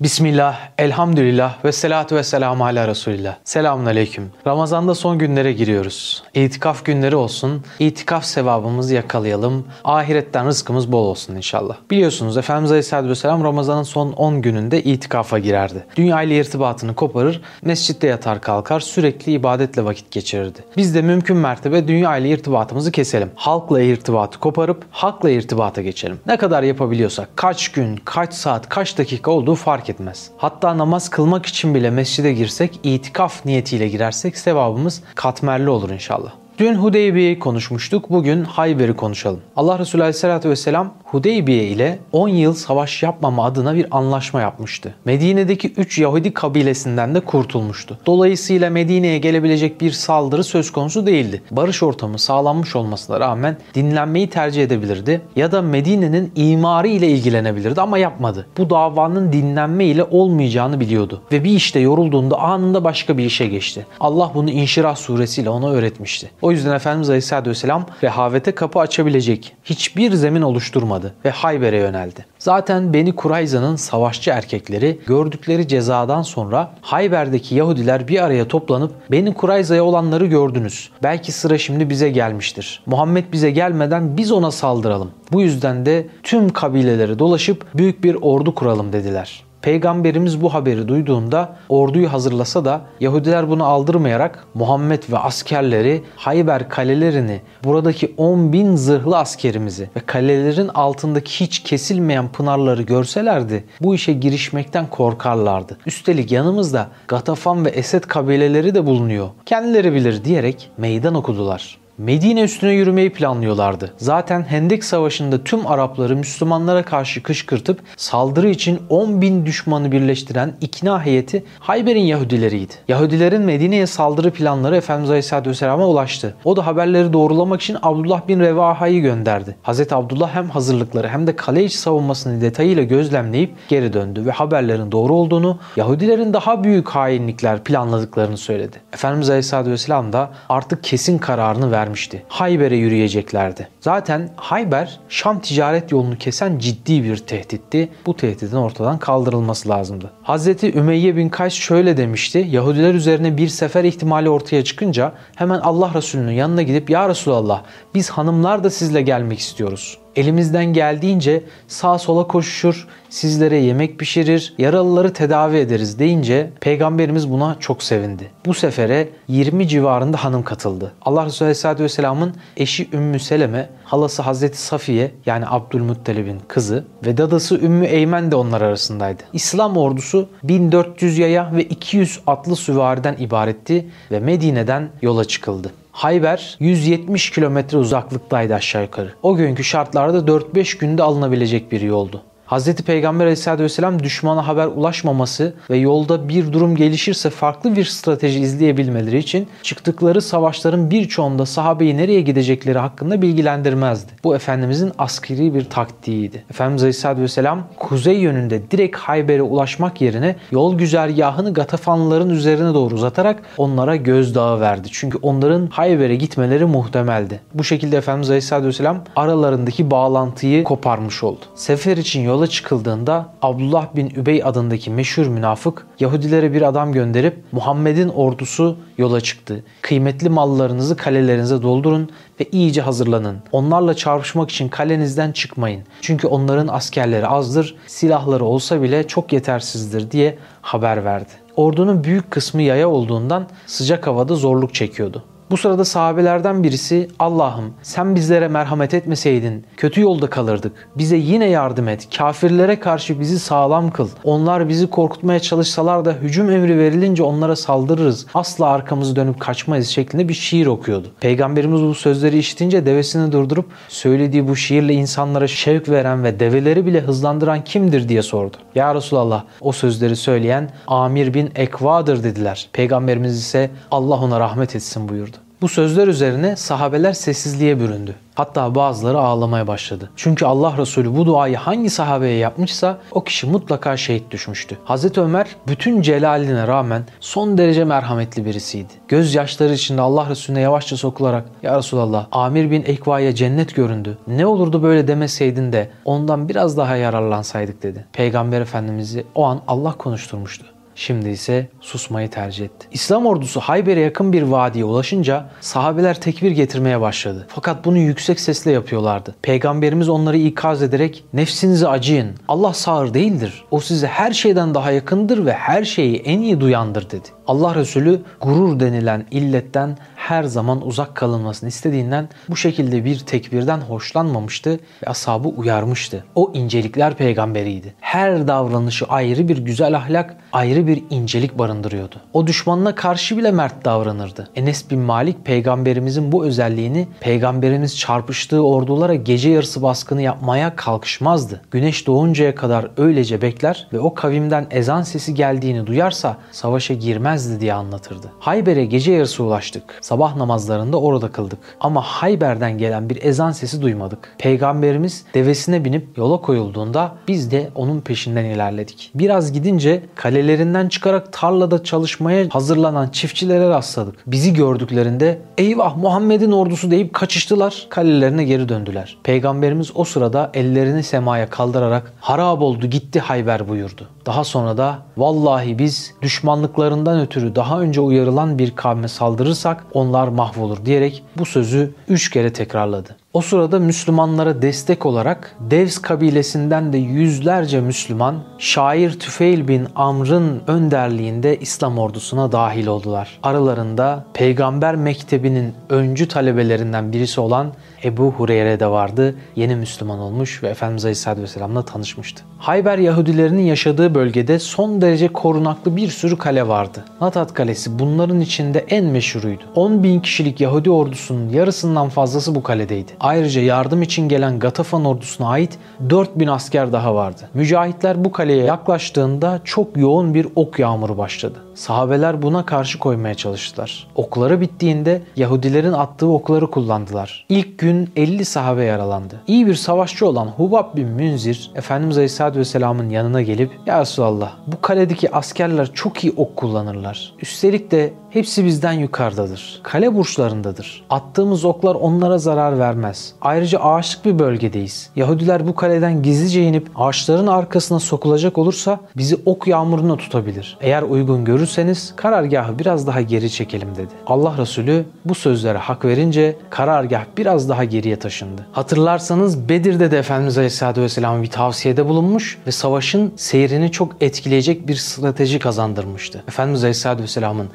Bismillah, elhamdülillah ve salatu ve selamu ala Resulillah. Selamun aleyküm. Ramazanda son günlere giriyoruz. İtikaf günleri olsun, itikaf sevabımızı yakalayalım, ahiretten rızkımız bol olsun inşallah. Biliyorsunuz Efendimiz Aleyhisselatü Vesselam Ramazan'ın son 10 gününde itikafa girerdi. Dünya ile irtibatını koparır, mescitte yatar kalkar, sürekli ibadetle vakit geçirirdi. Biz de mümkün mertebe dünya ile irtibatımızı keselim. Halkla irtibatı koparıp halkla irtibata geçelim. Ne kadar yapabiliyorsak, kaç gün, kaç saat, kaç dakika olduğu fark etmez. Hatta namaz kılmak için bile mescide girsek, itikaf niyetiyle girersek sevabımız katmerli olur inşallah. Dün Hudeybiye'yi konuşmuştuk. Bugün Hayber'i konuşalım. Allah Resulü Aleyhisselatü Vesselam Hudeybiye ile 10 yıl savaş yapmama adına bir anlaşma yapmıştı. Medine'deki 3 Yahudi kabilesinden de kurtulmuştu. Dolayısıyla Medine'ye gelebilecek bir saldırı söz konusu değildi. Barış ortamı sağlanmış olmasına rağmen dinlenmeyi tercih edebilirdi ya da Medine'nin imarı ile ilgilenebilirdi ama yapmadı. Bu davanın dinlenme ile olmayacağını biliyordu ve bir işte yorulduğunda anında başka bir işe geçti. Allah bunu İnşirah suresiyle ona öğretmişti. O yüzden Efendimiz Aleyhisselatü Vesselam rehavete kapı açabilecek hiçbir zemin oluşturmadı ve Hayber'e yöneldi. Zaten Beni Kurayza'nın savaşçı erkekleri gördükleri cezadan sonra Hayber'deki Yahudiler bir araya toplanıp Beni Kurayza'ya olanları gördünüz. Belki sıra şimdi bize gelmiştir. Muhammed bize gelmeden biz ona saldıralım. Bu yüzden de tüm kabileleri dolaşıp büyük bir ordu kuralım dediler. Peygamberimiz bu haberi duyduğunda orduyu hazırlasa da Yahudiler bunu aldırmayarak Muhammed ve askerleri Hayber kalelerini buradaki 10 bin zırhlı askerimizi ve kalelerin altındaki hiç kesilmeyen pınarları görselerdi bu işe girişmekten korkarlardı. Üstelik yanımızda Gatafan ve Esed kabileleri de bulunuyor. Kendileri bilir diyerek meydan okudular. Medine üstüne yürümeyi planlıyorlardı. Zaten Hendek Savaşı'nda tüm Arapları Müslümanlara karşı kışkırtıp saldırı için 10 bin düşmanı birleştiren ikna heyeti Hayber'in Yahudileriydi. Yahudilerin Medine'ye saldırı planları Efendimiz Aleyhisselatü Vesselam'a ulaştı. O da haberleri doğrulamak için Abdullah bin Revaha'yı gönderdi. Hz. Abdullah hem hazırlıkları hem de kale içi savunmasını detayıyla gözlemleyip geri döndü ve haberlerin doğru olduğunu, Yahudilerin daha büyük hainlikler planladıklarını söyledi. Efendimiz Aleyhisselatü Vesselam da artık kesin kararını verdi vermişti. Hayber'e yürüyeceklerdi. Zaten Hayber Şam ticaret yolunu kesen ciddi bir tehditti. Bu tehditin ortadan kaldırılması lazımdı. Hazreti Ümeyye bin Kays şöyle demişti. Yahudiler üzerine bir sefer ihtimali ortaya çıkınca hemen Allah Resulü'nün yanına gidip Ya Resulallah biz hanımlar da sizle gelmek istiyoruz. Elimizden geldiğince sağ sola koşuşur, sizlere yemek pişirir, yaralıları tedavi ederiz deyince peygamberimiz buna çok sevindi. Bu sefere 20 civarında hanım katıldı. Allah Resulü Aleyhisselatü Vesselam'ın eşi Ümmü Seleme, halası Hazreti Safiye yani Abdülmuttalib'in kızı ve dadası Ümmü Eymen de onlar arasındaydı. İslam ordusu 1400 yaya ve 200 atlı süvariden ibaretti ve Medine'den yola çıkıldı. Hayber 170 kilometre uzaklıktaydı aşağı yukarı. O günkü şartlarda 4-5 günde alınabilecek bir yoldu. Hz. Peygamber aleyhissalatü vesselam düşmana haber ulaşmaması ve yolda bir durum gelişirse farklı bir strateji izleyebilmeleri için çıktıkları savaşların birçoğunda sahabeyi nereye gidecekleri hakkında bilgilendirmezdi. Bu Efendimizin askeri bir taktiğiydi. Efendimiz aleyhissalatü vesselam kuzey yönünde direkt Hayber'e ulaşmak yerine yol güzergahını Gatafanlıların üzerine doğru uzatarak onlara gözdağı verdi. Çünkü onların Hayber'e gitmeleri muhtemeldi. Bu şekilde Efendimiz aleyhissalatü vesselam aralarındaki bağlantıyı koparmış oldu. Sefer için yol yola çıkıldığında Abdullah bin Übey adındaki meşhur münafık Yahudilere bir adam gönderip Muhammed'in ordusu yola çıktı. Kıymetli mallarınızı kalelerinize doldurun ve iyice hazırlanın. Onlarla çarpışmak için kalenizden çıkmayın. Çünkü onların askerleri azdır, silahları olsa bile çok yetersizdir diye haber verdi. Ordunun büyük kısmı yaya olduğundan sıcak havada zorluk çekiyordu. Bu sırada sahabelerden birisi Allah'ım sen bizlere merhamet etmeseydin kötü yolda kalırdık. Bize yine yardım et. Kafirlere karşı bizi sağlam kıl. Onlar bizi korkutmaya çalışsalar da hücum emri verilince onlara saldırırız. Asla arkamızı dönüp kaçmayız şeklinde bir şiir okuyordu. Peygamberimiz bu sözleri işitince devesini durdurup söylediği bu şiirle insanlara şevk veren ve develeri bile hızlandıran kimdir diye sordu. Ya Resulallah o sözleri söyleyen Amir bin Ekva'dır dediler. Peygamberimiz ise Allah ona rahmet etsin buyurdu. Bu sözler üzerine sahabeler sessizliğe büründü. Hatta bazıları ağlamaya başladı. Çünkü Allah Resulü bu duayı hangi sahabeye yapmışsa o kişi mutlaka şehit düşmüştü. Hazreti Ömer bütün celaline rağmen son derece merhametli birisiydi. Gözyaşları içinde Allah Resulüne yavaşça sokularak Ya Resulallah Amir bin Ekva'ya cennet göründü. Ne olurdu böyle demeseydin de ondan biraz daha yararlansaydık dedi. Peygamber Efendimiz'i o an Allah konuşturmuştu. Şimdi ise susmayı tercih etti. İslam ordusu Hayber'e yakın bir vadiye ulaşınca sahabeler tekbir getirmeye başladı. Fakat bunu yüksek sesle yapıyorlardı. Peygamberimiz onları ikaz ederek nefsinizi acıyın. Allah sağır değildir. O size her şeyden daha yakındır ve her şeyi en iyi duyandır dedi. Allah Resulü gurur denilen illetten her zaman uzak kalınmasını istediğinden bu şekilde bir tekbirden hoşlanmamıştı ve ashabı uyarmıştı. O incelikler peygamberiydi. Her davranışı ayrı bir güzel ahlak, ayrı bir incelik barındırıyordu. O düşmanına karşı bile mert davranırdı. Enes bin Malik peygamberimizin bu özelliğini peygamberimiz çarpıştığı ordulara gece yarısı baskını yapmaya kalkışmazdı. Güneş doğuncaya kadar öylece bekler ve o kavimden ezan sesi geldiğini duyarsa savaşa girmezdi diye anlatırdı. Hayber'e gece yarısı ulaştık. Sabah namazlarında orada kıldık. Ama Hayber'den gelen bir ezan sesi duymadık. Peygamberimiz devesine binip yola koyulduğunda biz de onun peşinden ilerledik. Biraz gidince kalelerinden çıkarak tarlada çalışmaya hazırlanan çiftçilere rastladık. Bizi gördüklerinde eyvah Muhammed'in ordusu deyip kaçıştılar. Kalelerine geri döndüler. Peygamberimiz o sırada ellerini semaya kaldırarak harap oldu gitti Hayber buyurdu. Daha sonra da vallahi biz düşmanlıklarından ötürü daha önce uyarılan bir kavme saldırırsak onlar mahvolur diyerek bu sözü üç kere tekrarladı. O sırada Müslümanlara destek olarak Devs kabilesinden de yüzlerce Müslüman şair Tüfeil bin Amr'ın önderliğinde İslam ordusuna dahil oldular. Aralarında Peygamber Mektebi'nin öncü talebelerinden birisi olan Ebu Hureyre de vardı. Yeni Müslüman olmuş ve Efendimiz Aleyhisselatü Vesselam'la tanışmıştı. Hayber Yahudilerinin yaşadığı bölgede son derece korunaklı bir sürü kale vardı. Natat Kalesi bunların içinde en meşhuruydu. 10 bin kişilik Yahudi ordusunun yarısından fazlası bu kaledeydi. Ayrıca yardım için gelen Gatafan ordusuna ait 4000 asker daha vardı. Mücahitler bu kaleye yaklaştığında çok yoğun bir ok yağmuru başladı. Sahabeler buna karşı koymaya çalıştılar. Okları bittiğinde Yahudilerin attığı okları kullandılar. İlk gün 50 sahabe yaralandı. İyi bir savaşçı olan Hubab bin Münzir Efendimiz Aleyhisselatü Vesselam'ın yanına gelip Ya Resulallah bu kaledeki askerler çok iyi ok kullanırlar. Üstelik de hepsi bizden yukarıdadır. Kale burçlarındadır. Attığımız oklar onlara zarar vermez. Ayrıca ağaçlık bir bölgedeyiz. Yahudiler bu kaleden gizlice inip ağaçların arkasına sokulacak olursa bizi ok yağmuruna tutabilir. Eğer uygun görürseniz karargahı biraz daha geri çekelim dedi. Allah Resulü bu sözlere hak verince karargah biraz daha geriye taşındı. Hatırlarsanız Bedir'de de Efendimiz Aleyhisselatü Vesselam bir tavsiyede bulunmuş ve savaşın seyrini çok etkileyecek bir strateji kazandırmıştı. Efendimiz Aleyhisselatü Vesselam'ın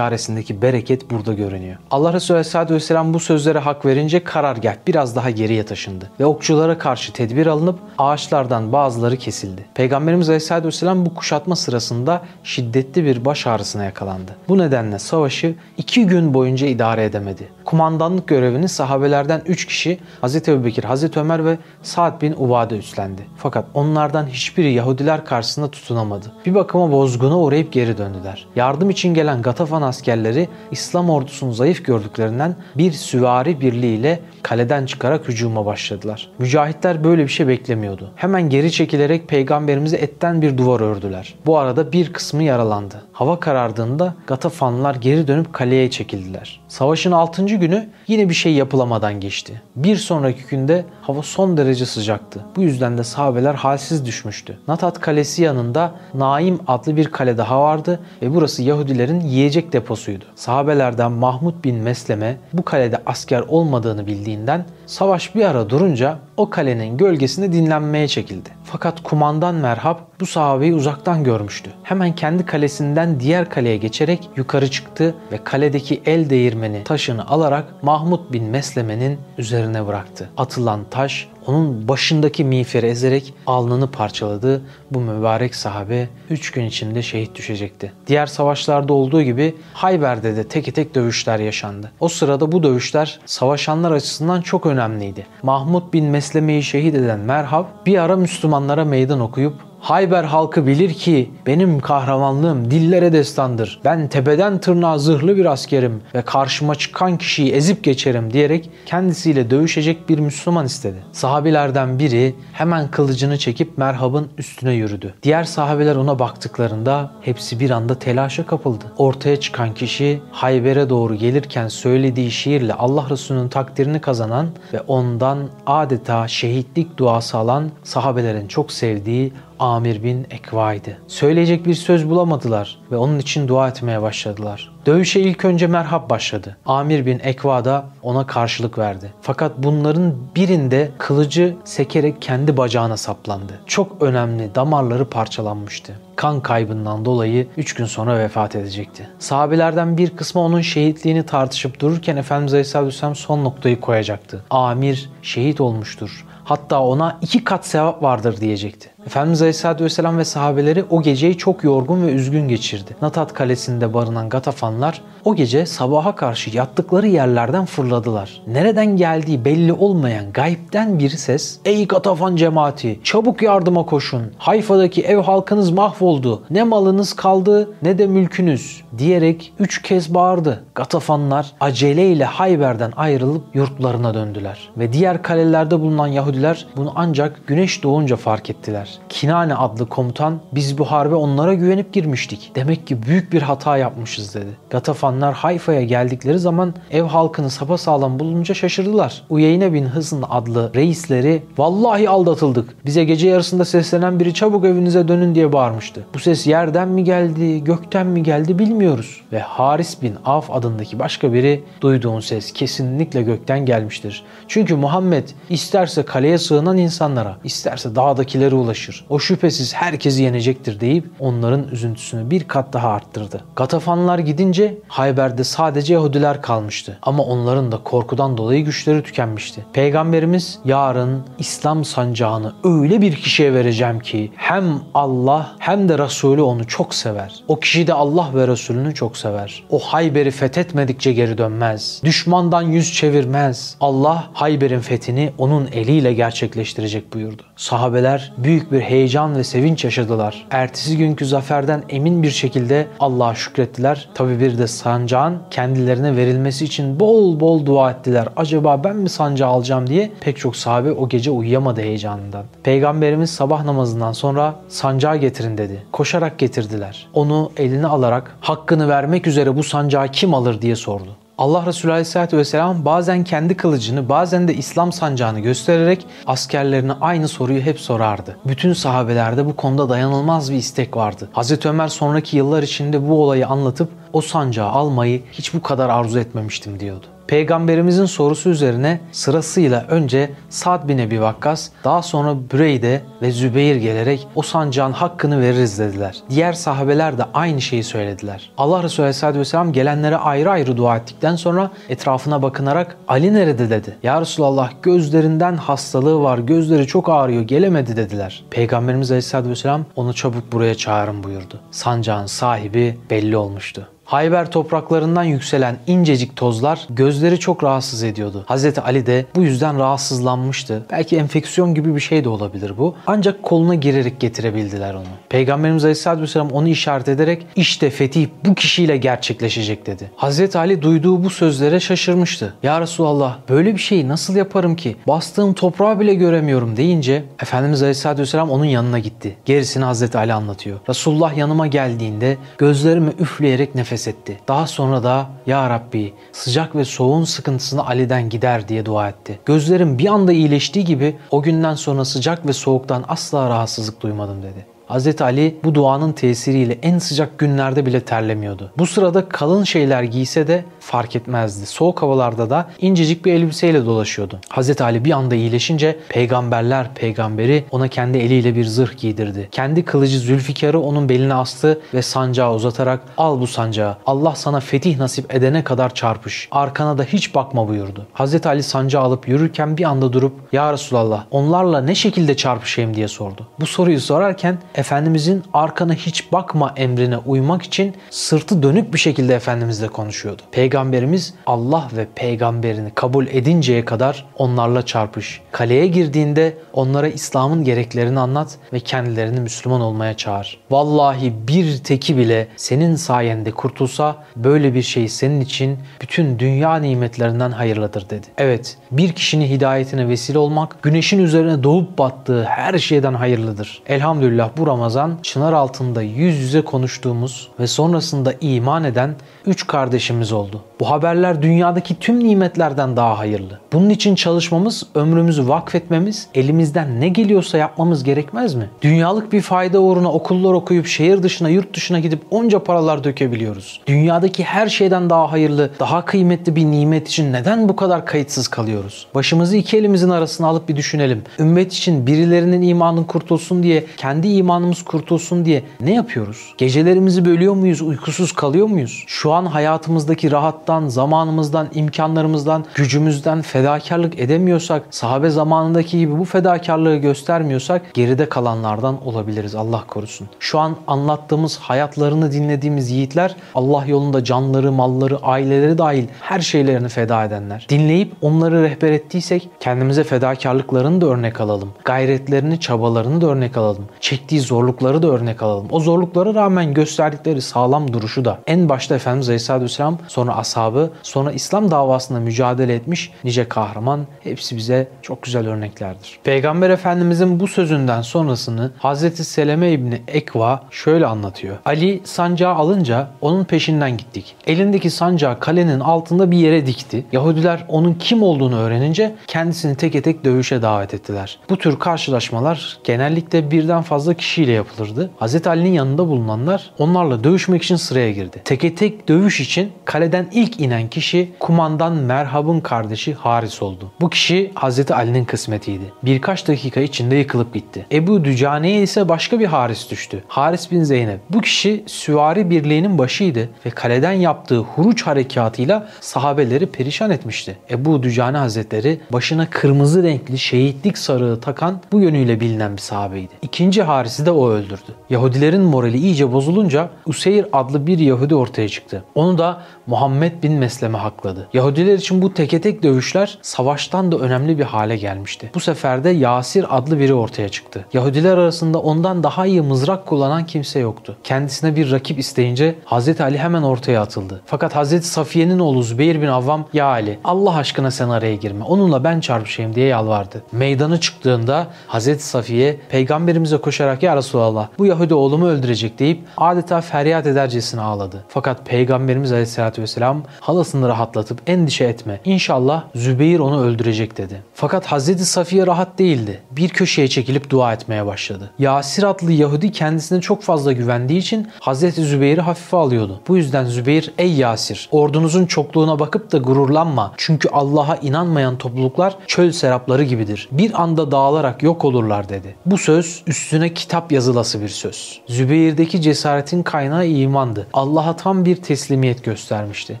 istişaresindeki bereket burada görünüyor. Allah Resulü Aleyhisselatü Vesselam bu sözlere hak verince karargah biraz daha geriye taşındı ve okçulara karşı tedbir alınıp ağaçlardan bazıları kesildi. Peygamberimiz Aleyhisselatü Vesselam bu kuşatma sırasında şiddetli bir baş ağrısına yakalandı. Bu nedenle savaşı iki gün boyunca idare edemedi. Kumandanlık görevini sahabelerden 3 kişi Hz. Ebubekir, Hz. Ömer ve Sa'd bin Ubade üstlendi. Fakat onlardan hiçbiri Yahudiler karşısında tutunamadı. Bir bakıma bozguna uğrayıp geri döndüler. Yardım için gelen Gatafan askerleri İslam ordusunu zayıf gördüklerinden bir süvari birliğiyle kaleden çıkarak hücuma başladılar. Mücahitler böyle bir şey beklemiyordu. Hemen geri çekilerek peygamberimize etten bir duvar ördüler. Bu arada bir kısmı yaralandı. Hava karardığında Gatafanlılar geri dönüp kaleye çekildiler. Savaşın 6. günü yine bir şey yapılamadan geçti. Bir sonraki günde hava son derece sıcaktı. Bu yüzden de sahabeler halsiz düşmüştü. Natat Kalesi yanında Naim adlı bir kale daha vardı ve burası Yahudilerin yiyecek deposuydu. Sahabelerden Mahmud bin Mesleme bu kalede asker olmadığını bildiğinden savaş bir ara durunca o kalenin gölgesinde dinlenmeye çekildi. Fakat kumandan Merhab bu sahabeyi uzaktan görmüştü. Hemen kendi kalesinden diğer kaleye geçerek yukarı çıktı ve kaledeki el değirmeni taşını alarak Mahmud bin Mesleme'nin üzerine bıraktı. Atılan taş onun başındaki miğferi ezerek alnını parçaladı. Bu mübarek sahabe 3 gün içinde şehit düşecekti. Diğer savaşlarda olduğu gibi Hayber'de de tek tek dövüşler yaşandı. O sırada bu dövüşler savaşanlar açısından çok önemliydi. Mahmud bin Mesleme'yi şehit eden Merhab bir ara Müslümanlara meydan okuyup Hayber halkı bilir ki benim kahramanlığım dillere destandır. Ben tepeden tırnağa zırhlı bir askerim ve karşıma çıkan kişiyi ezip geçerim diyerek kendisiyle dövüşecek bir Müslüman istedi. Sahabilerden biri hemen kılıcını çekip merhabın üstüne yürüdü. Diğer sahabeler ona baktıklarında hepsi bir anda telaşa kapıldı. Ortaya çıkan kişi Hayber'e doğru gelirken söylediği şiirle Allah Resulü'nün takdirini kazanan ve ondan adeta şehitlik duası alan sahabelerin çok sevdiği Amir bin Ekva'ydı. Söyleyecek bir söz bulamadılar ve onun için dua etmeye başladılar. Dövüşe ilk önce merhab başladı. Amir bin Ekva da ona karşılık verdi. Fakat bunların birinde kılıcı sekerek kendi bacağına saplandı. Çok önemli damarları parçalanmıştı. Kan kaybından dolayı 3 gün sonra vefat edecekti. Sahabelerden bir kısmı onun şehitliğini tartışıp dururken Efendimiz Aleyhisselam son noktayı koyacaktı. Amir şehit olmuştur. Hatta ona iki kat sevap vardır diyecekti. Efendimiz Aleyhisselatü Vesselam ve sahabeleri o geceyi çok yorgun ve üzgün geçirdi. Natat kalesinde barınan Gatafanlar o gece sabaha karşı yattıkları yerlerden fırladılar. Nereden geldiği belli olmayan gayipten bir ses ''Ey Gatafan cemaati çabuk yardıma koşun. Hayfa'daki ev halkınız mahvoldu. Ne malınız kaldı ne de mülkünüz.'' diyerek üç kez bağırdı. Gatafanlar aceleyle Hayber'den ayrılıp yurtlarına döndüler. Ve diğer kalelerde bulunan Yahudiler bunu ancak güneş doğunca fark ettiler. Kinane adlı komutan biz bu harbe onlara güvenip girmiştik. Demek ki büyük bir hata yapmışız dedi. Gatafanlar Hayfa'ya geldikleri zaman ev halkını sapasağlam bulunca şaşırdılar. Uyeyne bin Hızın adlı reisleri vallahi aldatıldık. Bize gece yarısında seslenen biri çabuk evinize dönün diye bağırmıştı. Bu ses yerden mi geldi, gökten mi geldi bilmiyoruz. Ve Haris bin Af adındaki başka biri duyduğun ses kesinlikle gökten gelmiştir. Çünkü Muhammed isterse kaleye sığınan insanlara, isterse dağdakilere ulaşır. O şüphesiz herkesi yenecektir deyip onların üzüntüsünü bir kat daha arttırdı. Gatafanlar gidince Hayber'de sadece Yahudiler kalmıştı. Ama onların da korkudan dolayı güçleri tükenmişti. Peygamberimiz yarın İslam sancağını öyle bir kişiye vereceğim ki hem Allah hem de Resulü onu çok sever. O kişi de Allah ve Resulünü çok sever. O Hayber'i fethetmedikçe geri dönmez. Düşmandan yüz çevirmez. Allah Hayber'in fethini onun eliyle gerçekleştirecek buyurdu. Sahabeler büyük bir heyecan ve sevinç yaşadılar. Ertesi günkü zaferden emin bir şekilde Allah'a şükrettiler. Tabi bir de sancağın kendilerine verilmesi için bol bol dua ettiler. Acaba ben mi sancağı alacağım diye pek çok sahabe o gece uyuyamadı heyecanından. Peygamberimiz sabah namazından sonra sancağı getirin dedi. Koşarak getirdiler. Onu eline alarak hakkını vermek üzere bu sancağı kim alır diye sordu. Allah Resulü Aleyhisselatü Vesselam bazen kendi kılıcını bazen de İslam sancağını göstererek askerlerine aynı soruyu hep sorardı. Bütün sahabelerde bu konuda dayanılmaz bir istek vardı. Hazreti Ömer sonraki yıllar içinde bu olayı anlatıp o sancağı almayı hiç bu kadar arzu etmemiştim diyordu. Peygamberimizin sorusu üzerine sırasıyla önce Sad bin Ebi Vakkas, daha sonra Büreyde ve Zübeyir gelerek o sancağın hakkını veririz dediler. Diğer sahabeler de aynı şeyi söylediler. Allah Resulü Aleyhisselatü Vesselam gelenlere ayrı ayrı dua ettikten sonra etrafına bakınarak Ali nerede dedi. Ya Resulallah gözlerinden hastalığı var, gözleri çok ağrıyor, gelemedi dediler. Peygamberimiz Aleyhisselatü Vesselam onu çabuk buraya çağırın buyurdu. Sancağın sahibi belli olmuştu. Hayber topraklarından yükselen incecik tozlar gözleri çok rahatsız ediyordu. Hazreti Ali de bu yüzden rahatsızlanmıştı. Belki enfeksiyon gibi bir şey de olabilir bu. Ancak koluna girerek getirebildiler onu. Peygamberimiz Aleyhisselatü Vesselam onu işaret ederek işte fetih bu kişiyle gerçekleşecek dedi. Hazreti Ali duyduğu bu sözlere şaşırmıştı. Ya Resulallah böyle bir şeyi nasıl yaparım ki? Bastığım toprağı bile göremiyorum deyince Efendimiz Aleyhisselatü Vesselam onun yanına gitti. Gerisini Hazreti Ali anlatıyor. Resulullah yanıma geldiğinde gözlerimi üfleyerek nefes etti. Daha sonra da Ya Rabbi sıcak ve soğuğun sıkıntısını Ali'den gider diye dua etti. Gözlerim bir anda iyileştiği gibi o günden sonra sıcak ve soğuktan asla rahatsızlık duymadım dedi. Hz. Ali bu duanın tesiriyle en sıcak günlerde bile terlemiyordu. Bu sırada kalın şeyler giyse de fark etmezdi. Soğuk havalarda da incecik bir elbiseyle dolaşıyordu. Hz. Ali bir anda iyileşince peygamberler peygamberi ona kendi eliyle bir zırh giydirdi. Kendi kılıcı Zülfikar'ı onun beline astı ve sancağı uzatarak al bu sancağı. Allah sana fetih nasip edene kadar çarpış. Arkana da hiç bakma buyurdu. Hz. Ali sancağı alıp yürürken bir anda durup ya Resulallah onlarla ne şekilde çarpışayım diye sordu. Bu soruyu sorarken Efendimizin arkana hiç bakma emrine uymak için sırtı dönük bir şekilde Efendimizle konuşuyordu. Peygamberimiz Allah ve peygamberini kabul edinceye kadar onlarla çarpış. Kaleye girdiğinde onlara İslam'ın gereklerini anlat ve kendilerini Müslüman olmaya çağır. Vallahi bir teki bile senin sayende kurtulsa böyle bir şey senin için bütün dünya nimetlerinden hayırlıdır dedi. Evet bir kişinin hidayetine vesile olmak güneşin üzerine doğup battığı her şeyden hayırlıdır. Elhamdülillah bu Ramazan çınar altında yüz yüze konuştuğumuz ve sonrasında iman eden üç kardeşimiz oldu. Bu haberler dünyadaki tüm nimetlerden daha hayırlı. Bunun için çalışmamız, ömrümüzü vakfetmemiz, elimizden ne geliyorsa yapmamız gerekmez mi? Dünyalık bir fayda uğruna okullar okuyup şehir dışına, yurt dışına gidip onca paralar dökebiliyoruz. Dünyadaki her şeyden daha hayırlı, daha kıymetli bir nimet için neden bu kadar kayıtsız kalıyoruz? Başımızı iki elimizin arasına alıp bir düşünelim. Ümmet için birilerinin imanın kurtulsun diye, kendi imanımız kurtulsun diye ne yapıyoruz? Gecelerimizi bölüyor muyuz, uykusuz kalıyor muyuz? Şu an hayatımızdaki rahattan, zamanımızdan, imkanlarımızdan, gücümüzden fedakarlık edemiyorsak, sahabe zamanındaki gibi bu fedakarlığı göstermiyorsak geride kalanlardan olabiliriz Allah korusun. Şu an anlattığımız hayatlarını dinlediğimiz yiğitler Allah yolunda canları, malları, aileleri dahil her şeylerini feda edenler. Dinleyip onları rehber ettiysek kendimize fedakarlıklarını da örnek alalım. Gayretlerini, çabalarını da örnek alalım. Çektiği zorlukları da örnek alalım. O zorluklara rağmen gösterdikleri sağlam duruşu da en başta Efendimiz Aleyhisselatü Vesselam sonra ashabı sonra İslam davasında mücadele etmiş nice kahraman hepsi bize çok güzel örneklerdir. Peygamber Efendimizin bu sözünden sonrasını Hazreti Seleme İbni Ekva şöyle anlatıyor. Ali sancağı alınca onun peşinden gittik. Elindeki sancağı kalenin altında bir yere dikti. Yahudiler onun kim olduğunu öğrenince kendisini teke tek dövüşe davet ettiler. Bu tür karşılaşmalar genellikle birden fazla kişiyle yapılırdı. Hz. Ali'nin yanında bulunanlar onlarla dövüşmek için sıraya girdi. Teke tek dövüş için kaleden ilk inen kişi kumandan Merhab'ın kardeşi Haris oldu. Bu kişi Hz. Ali'nin kısmetiydi. Birkaç dakika içinde yıkılıp gitti. Ebu Dücane'ye ise başka bir Haris düştü. Haris bin Zeynep. Bu kişi süvari birliğinin başıydı ve kaleden yaptığı huruç harekatıyla sahabeleri perişan etmişti. Ebu Dücane Hazretleri başına kırmızı renkli şehitlik sarığı takan bu yönüyle bilinen bir sahabeydi. İkinci Haris'i de o öldürdü. Yahudilerin morali iyice bozulunca Useyr adlı bir Yahudi ortaya çıktı. Onu da Muhammed bin Mesleme hakladı. Yahudiler için bu teke tek dövüşler savaştan da önemli bir hale gelmişti. Bu sefer de Yasir adlı biri ortaya çıktı. Yahudiler arasında ondan daha iyi mızrak kullanan kimse yoktu. Kendisine bir rakip isteyince Hz. Ali hemen ortaya atıldı. Fakat Hz. Safiye'nin oğlu Zübeyir bin Avvam ya Ali Allah aşkına sen araya girme onunla ben çarpışayım diye yalvardı. Meydana çıktığında Hz. Safiye peygamberimize koşarak ya Resulallah bu Yahudi oğlumu öldürecek deyip adeta feryat edercesine ağladı. Fakat peygamberimiz aleyhissalatü vesselam halasını rahatlatıp endişe etme. İnşallah Zübeyir onu öldürecek dedi. Fakat Hz. Safiye rahat değildi. Bir köşeye çekilip dua etmeye başladı. Yasir adlı Yahudi kendisine çok fazla güvendiği için Hz. Zübeyir'i hafife alıyordu. Bu yüzden Zübeyir ey Yasir ordunuzun çokluğuna bakıp da gururlanma. Çünkü Allah'a inanmayan topluluklar çöl serapları gibidir. Bir anda dağılarak yok olurlar dedi. Bu söz üstüne kitap yazılası bir söz. Zübeyir'deki cesaretin kaynağı imandı. Allah'a tam bir teslimiyet göstermişti.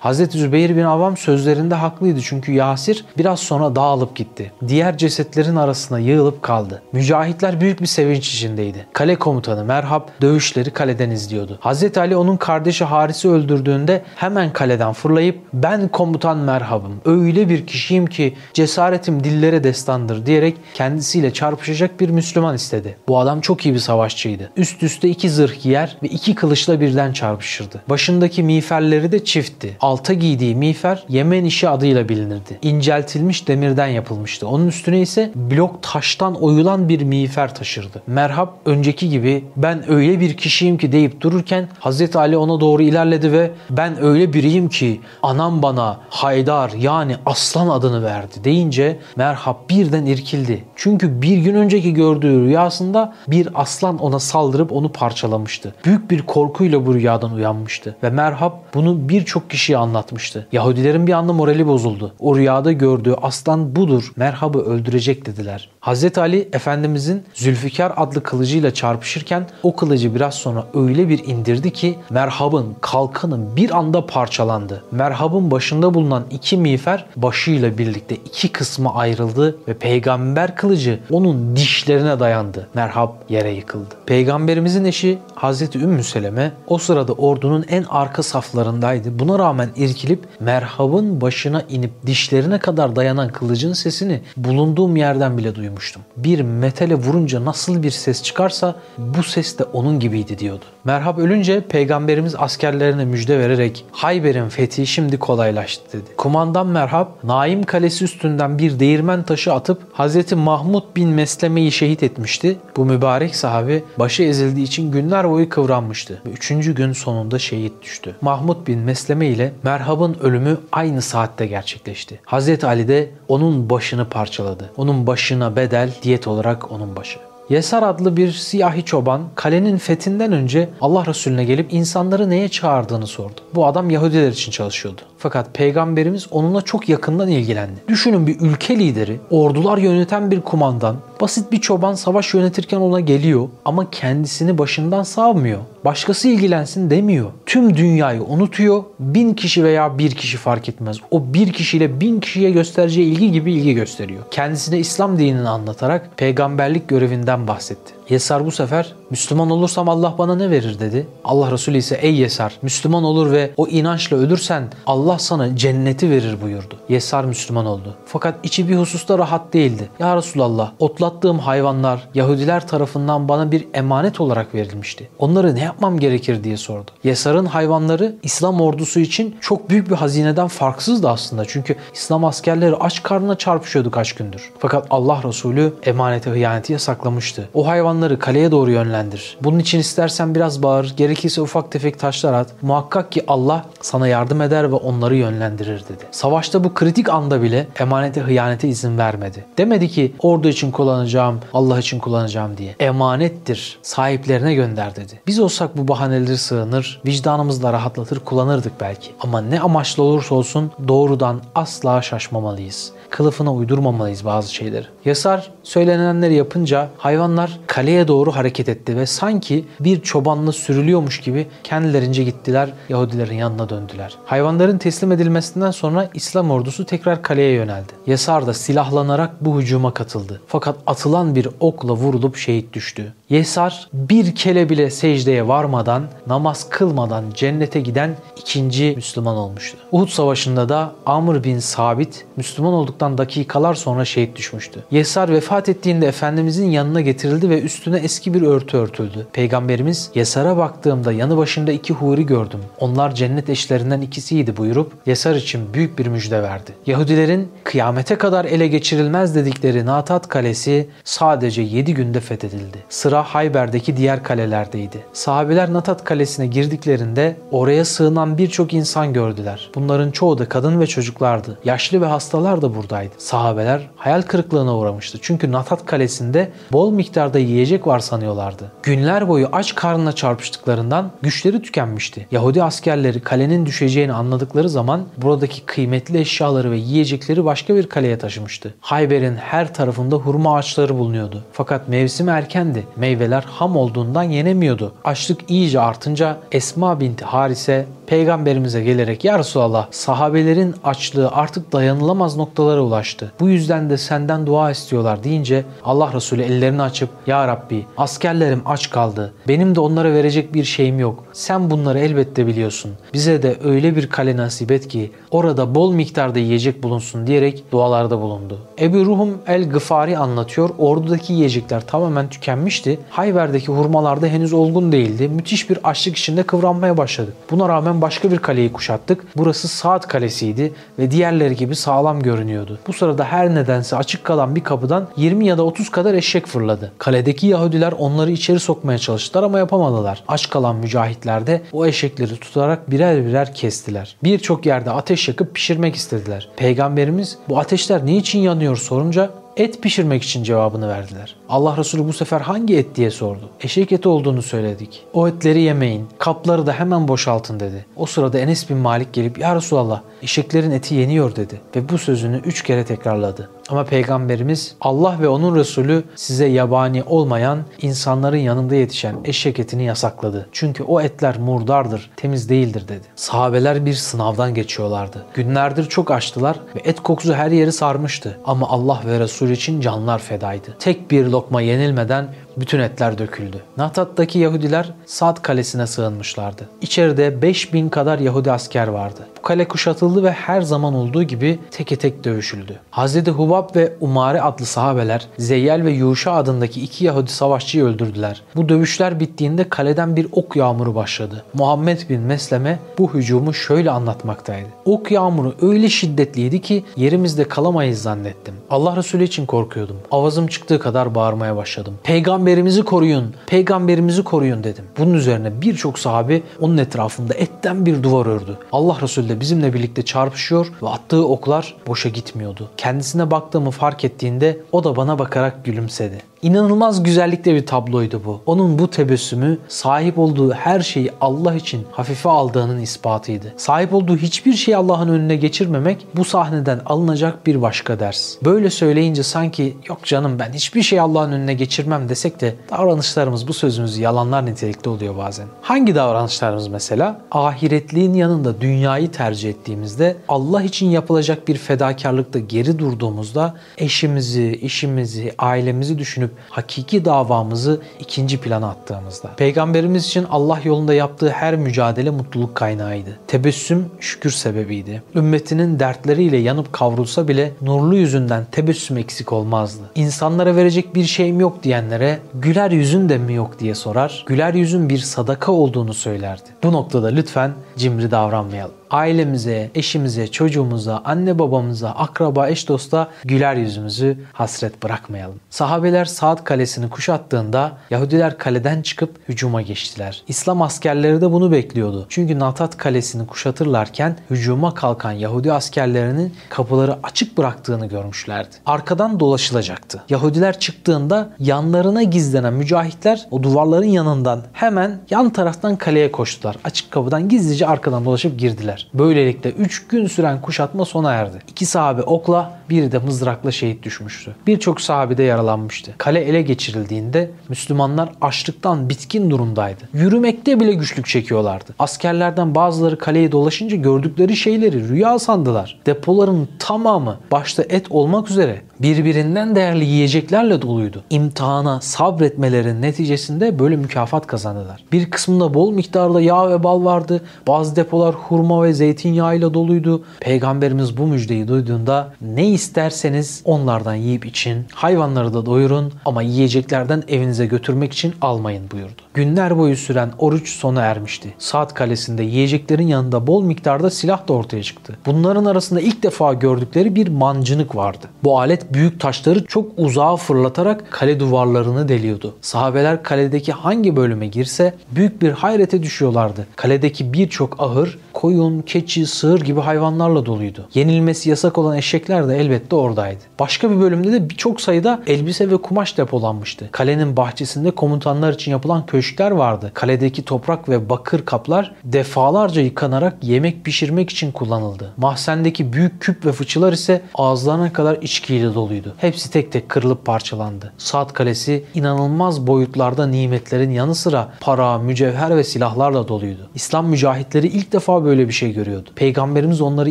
Hz. Zübeyir bin Avam sözlerinde haklıydı çünkü Yasir biraz sonra dağılıp gitti. Diğer cesetlerin arasına yığılıp kaldı. Mücahitler büyük bir sevinç içindeydi. Kale komutanı Merhab dövüşleri kaleden izliyordu. Hz. Ali onun kardeşi Haris'i öldürdüğünde hemen kaleden fırlayıp ben komutan Merhab'ım. Öyle bir kişiyim ki cesaretim dillere destandır diyerek kendisiyle çarpışacak bir Müslüman istedi. Bu adam çok iyi bir savaşçıydı. Üst üste iki zırh giyer ve iki kılıçla birden çarpışırdı. Başındaki miğferleri de çiftti. Alta giydiği miğfer Yemen işi adıyla bilinirdi. İnceltilmiş demirden yapılmıştı. Onun üstüne ise blok taştan oyulan bir miğfer taşırdı. Merhab önceki gibi ben öyle bir kişiyim ki deyip dururken Hz. Ali ona doğru ilerledi ve ben öyle biriyim ki anam bana Haydar yani aslan adını verdi deyince Merhab birden irkildi. Çünkü bir gün önceki gördüğü rüyasında bir aslan ona saldırıp onu parçalamıştı. Büyük bir korkuyla bu rüyadan uyanmıştı ve Merhab bunu birçok kişiye anlatmıştı. Yahudilerin bir anda morali bozuldu. O rüyada gördüğü aslan budur. Merhab'ı öldürecek dediler. Hazreti Ali Efendimizin Zülfikar adlı kılıcıyla çarpışırken o kılıcı biraz sonra öyle bir indirdi ki merhabın, kalkanın bir anda parçalandı. Merhabın başında bulunan iki miğfer başıyla birlikte iki kısma ayrıldı ve peygamber kılıcı onun dişlerine dayandı. Merhab yere yıkıldı. Peygamberimizin eşi Hazreti Ümmü Seleme o sırada ordunun en arka saflarındaydı. Buna rağmen irkilip merhabın başına inip dişlerine kadar dayanan kılıcın sesini bulunduğum yerden bile duymuştum. Bir metale vurunca nasıl bir ses çıkarsa bu ses de onun gibiydi diyordu. Merhab ölünce peygamberimiz askerlerine müjde vererek Hayber'in fethi şimdi kolaylaştı dedi. Kumandan Merhab Naim Kalesi üstünden bir değirmen taşı atıp Hazreti Mahmud bin Mesleme'yi şehit etmişti. Bu mübarek sahabi başı ezildiği için günler boyu kıvranmıştı üçüncü gün sonunda şehit düştü. Mahmud bin Mesleme ile Merhab'ın ölümü aynı saatte gerçekleşti. Hazreti Ali de onun başını parçaladı. Onun başına bedel diyet olarak onun başı. Yesar adlı bir siyahi çoban kalenin fethinden önce Allah Resulüne gelip insanları neye çağırdığını sordu. Bu adam Yahudiler için çalışıyordu. Fakat peygamberimiz onunla çok yakından ilgilendi. Düşünün bir ülke lideri, ordular yöneten bir kumandan, basit bir çoban savaş yönetirken ona geliyor ama kendisini başından savmıyor. Başkası ilgilensin demiyor. Tüm dünyayı unutuyor. Bin kişi veya bir kişi fark etmez. O bir kişiyle bin kişiye göstereceği ilgi gibi ilgi gösteriyor. Kendisine İslam dinini anlatarak peygamberlik görevinden bahsetti. Yesar bu sefer Müslüman olursam Allah bana ne verir dedi. Allah Resulü ise ey Yesar Müslüman olur ve o inançla ölürsen Allah sana cenneti verir buyurdu. Yesar Müslüman oldu. Fakat içi bir hususta rahat değildi. Ya Resulallah otlattığım hayvanlar Yahudiler tarafından bana bir emanet olarak verilmişti. Onları ne yapmam gerekir diye sordu. Yesar'ın hayvanları İslam ordusu için çok büyük bir hazineden farksızdı aslında. Çünkü İslam askerleri aç karnına çarpışıyordu kaç gündür. Fakat Allah Resulü emanete hıyaneti yasaklamıştı. O hayvanları kaleye doğru yönlendir. Bunun için istersen biraz bağır, gerekirse ufak tefek taşlar at. Muhakkak ki Allah sana yardım eder ve onları yönlendirir dedi. Savaşta bu kritik anda bile emanete hıyanete izin vermedi. Demedi ki ordu için kullanacağım, Allah için kullanacağım diye. Emanettir, sahiplerine gönder dedi. Biz olsak bu bahaneleri sığınır, vicdanımızla rahatlatır kullanırdık belki. Ama ne amaçlı olursa olsun doğrudan asla şaşmamalıyız kılıfına uydurmamalıyız bazı şeyleri. Yasar söylenenleri yapınca hayvanlar kaleye doğru hareket etti ve sanki bir çobanla sürülüyormuş gibi kendilerince gittiler Yahudilerin yanına döndüler. Hayvanların teslim edilmesinden sonra İslam ordusu tekrar kaleye yöneldi. Yasar da silahlanarak bu hücuma katıldı. Fakat atılan bir okla vurulup şehit düştü. Yesar bir kele bile secdeye varmadan, namaz kılmadan cennete giden ikinci Müslüman olmuştu. Uhud Savaşı'nda da Amr bin Sabit Müslüman olduktan dakikalar sonra şehit düşmüştü. Yesar vefat ettiğinde Efendimizin yanına getirildi ve üstüne eski bir örtü örtüldü. Peygamberimiz Yesar'a baktığımda yanı başında iki huri gördüm. Onlar cennet eşlerinden ikisiydi buyurup Yesar için büyük bir müjde verdi. Yahudilerin kıyamete kadar ele geçirilmez dedikleri Natat Kalesi sadece 7 günde fethedildi. Sıra Hayber'deki diğer kalelerdeydi. Sahabeler Natat Kalesi'ne girdiklerinde oraya sığınan birçok insan gördüler. Bunların çoğu da kadın ve çocuklardı. Yaşlı ve hastalar da buradaydı. Sahabeler hayal kırıklığına uğramıştı. Çünkü Natat Kalesi'nde bol miktarda yiyecek var sanıyorlardı. Günler boyu aç karnına çarpıştıklarından güçleri tükenmişti. Yahudi askerleri kalenin düşeceğini anladıkları zaman buradaki kıymetli eşyaları ve yiyecekleri başka bir kaleye taşımıştı. Hayber'in her tarafında hurma ağaçları bulunuyordu. Fakat mevsim erkendi. Meyveler ham olduğundan yenemiyordu. Açlık iyice artınca Esma binti Harise peygamberimize gelerek ya Resulallah sahabelerin açlığı artık dayanılamaz noktalara ulaştı. Bu yüzden de senden dua istiyorlar deyince Allah Resulü ellerini açıp ya Rabbi askerlerim aç kaldı. Benim de onlara verecek bir şeyim yok. Sen bunları elbette biliyorsun. Bize de öyle bir kale nasip et ki orada bol miktarda yiyecek bulunsun diyerek dualarda bulundu. Ebu Ruhum el-Gıfari anlatıyor. Ordudaki yiyecekler tamamen tükenmişti. Hayber'deki hurmalar da henüz olgun değildi. Müthiş bir açlık içinde kıvranmaya başladık. Buna rağmen başka bir kaleyi kuşattık. Burası Saat Kalesi'ydi ve diğerleri gibi sağlam görünüyordu. Bu sırada her nedense açık kalan bir kapıdan 20 ya da 30 kadar eşek fırladı. Kaledeki Yahudiler onları içeri sokmaya çalıştılar ama yapamadılar. Aç kalan mücahitler de o eşekleri tutarak birer birer kestiler. Birçok yerde ateş yakıp pişirmek istediler. Peygamberimiz bu ateşler niçin yanıyor sorunca et pişirmek için cevabını verdiler. Allah Resulü bu sefer hangi et diye sordu. Eşek eti olduğunu söyledik. O etleri yemeyin, kapları da hemen boşaltın dedi. O sırada Enes bin Malik gelip ya Resulallah eşeklerin eti yeniyor dedi ve bu sözünü üç kere tekrarladı. Ama peygamberimiz Allah ve onun Resulü size yabani olmayan insanların yanında yetişen eşek etini yasakladı. Çünkü o etler murdardır, temiz değildir dedi. Sahabeler bir sınavdan geçiyorlardı. Günlerdir çok açtılar ve et kokusu her yeri sarmıştı. Ama Allah ve Resul için canlar fedaydı. Tek bir lokma yenilmeden bütün etler döküldü. Natat'taki Yahudiler Sad kalesine sığınmışlardı. İçeride 5000 kadar Yahudi asker vardı. Bu kale kuşatıldı ve her zaman olduğu gibi teke tek dövüşüldü. Hazreti Hubab ve Umare adlı sahabeler Zeyyel ve Yuşa adındaki iki Yahudi savaşçıyı öldürdüler. Bu dövüşler bittiğinde kaleden bir ok yağmuru başladı. Muhammed bin Mesleme bu hücumu şöyle anlatmaktaydı. Ok yağmuru öyle şiddetliydi ki yerimizde kalamayız zannettim. Allah Resulü için korkuyordum. Avazım çıktığı kadar bağırmaya başladım. Peygamber peygamberimizi koruyun, peygamberimizi koruyun dedim. Bunun üzerine birçok sahabe onun etrafında etten bir duvar ördü. Allah Resulü de bizimle birlikte çarpışıyor ve attığı oklar boşa gitmiyordu. Kendisine baktığımı fark ettiğinde o da bana bakarak gülümsedi. İnanılmaz güzellikte bir tabloydu bu. Onun bu tebessümü sahip olduğu her şeyi Allah için hafife aldığının ispatıydı. Sahip olduğu hiçbir şeyi Allah'ın önüne geçirmemek bu sahneden alınacak bir başka ders. Böyle söyleyince sanki yok canım ben hiçbir şey Allah'ın önüne geçirmem desek de davranışlarımız bu sözümüzü yalanlar nitelikte oluyor bazen. Hangi davranışlarımız mesela? Ahiretliğin yanında dünyayı tercih ettiğimizde Allah için yapılacak bir fedakarlıkta geri durduğumuzda eşimizi, işimizi, ailemizi düşünüp hakiki davamızı ikinci plana attığımızda. Peygamberimiz için Allah yolunda yaptığı her mücadele mutluluk kaynağıydı. Tebessüm şükür sebebiydi. Ümmetinin dertleriyle yanıp kavrulsa bile nurlu yüzünden tebessüm eksik olmazdı. İnsanlara verecek bir şeyim yok diyenlere güler yüzün de mi yok diye sorar. Güler yüzün bir sadaka olduğunu söylerdi. Bu noktada lütfen cimri davranmayalım ailemize, eşimize, çocuğumuza, anne babamıza, akraba, eş dosta güler yüzümüzü hasret bırakmayalım. Sahabeler Saad Kalesi'ni kuşattığında Yahudiler kaleden çıkıp hücuma geçtiler. İslam askerleri de bunu bekliyordu. Çünkü Natat Kalesi'ni kuşatırlarken hücuma kalkan Yahudi askerlerinin kapıları açık bıraktığını görmüşlerdi. Arkadan dolaşılacaktı. Yahudiler çıktığında yanlarına gizlenen mücahitler o duvarların yanından hemen yan taraftan kaleye koştular. Açık kapıdan gizlice arkadan dolaşıp girdiler. Böylelikle 3 gün süren kuşatma sona erdi. İki sahabe okla, biri de mızrakla şehit düşmüştü. Birçok sahabe de yaralanmıştı. Kale ele geçirildiğinde Müslümanlar açlıktan bitkin durumdaydı. Yürümekte bile güçlük çekiyorlardı. Askerlerden bazıları kaleyi dolaşınca gördükleri şeyleri rüya sandılar. Depoların tamamı başta et olmak üzere birbirinden değerli yiyeceklerle doluydu. İmtihana sabretmelerin neticesinde böyle mükafat kazandılar. Bir kısmında bol miktarda yağ ve bal vardı. Bazı depolar hurma ve zeytinyağıyla doluydu. Peygamberimiz bu müjdeyi duyduğunda ne isterseniz onlardan yiyip için hayvanları da doyurun ama yiyeceklerden evinize götürmek için almayın buyurdu. Günler boyu süren oruç sona ermişti. Saat kalesinde yiyeceklerin yanında bol miktarda silah da ortaya çıktı. Bunların arasında ilk defa gördükleri bir mancınık vardı. Bu alet büyük taşları çok uzağa fırlatarak kale duvarlarını deliyordu. Sahabeler kaledeki hangi bölüme girse büyük bir hayrete düşüyorlardı. Kaledeki birçok ahır koyun, keçi, sığır gibi hayvanlarla doluydu. Yenilmesi yasak olan eşekler de elbette oradaydı. Başka bir bölümde de birçok sayıda elbise ve kumaş depolanmıştı. Kalenin bahçesinde komutanlar için yapılan köşkler vardı. Kaledeki toprak ve bakır kaplar defalarca yıkanarak yemek pişirmek için kullanıldı. Mahzendeki büyük küp ve fıçılar ise ağızlarına kadar içkiyle doluydu. Hepsi tek tek kırılıp parçalandı. Saat Kalesi inanılmaz boyutlarda nimetlerin yanı sıra para, mücevher ve silahlarla doluydu. İslam mücahitleri ilk defa böyle bir şey görüyordu. Peygamberimiz onları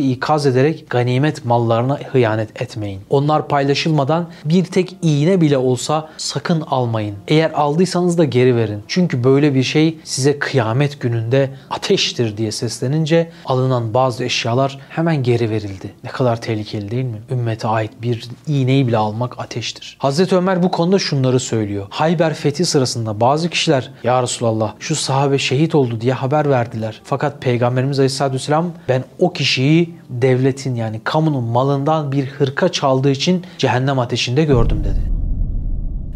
ikaz ederek ganimet mallarına hıyanet etmeyin. Onlar paylaşılmadan bir tek iğne bile olsa sakın almayın. Eğer aldıysanız da geri verin. Çünkü böyle bir şey size kıyamet gününde ateştir diye seslenince alınan bazı eşyalar hemen geri verildi. Ne kadar tehlikeli değil mi? Ümmete ait bir iğneyi bile almak ateştir. Hazreti Ömer bu konuda şunları söylüyor. Hayber fethi sırasında bazı kişiler ya Resulallah şu sahabe şehit oldu diye haber verdiler. Fakat Peygamberimiz Aleyhisselatü Vesselam ben o kişiyi devletin yani kamunun malından bir hırka çaldığı için cehennem ateşinde gördüm dedi.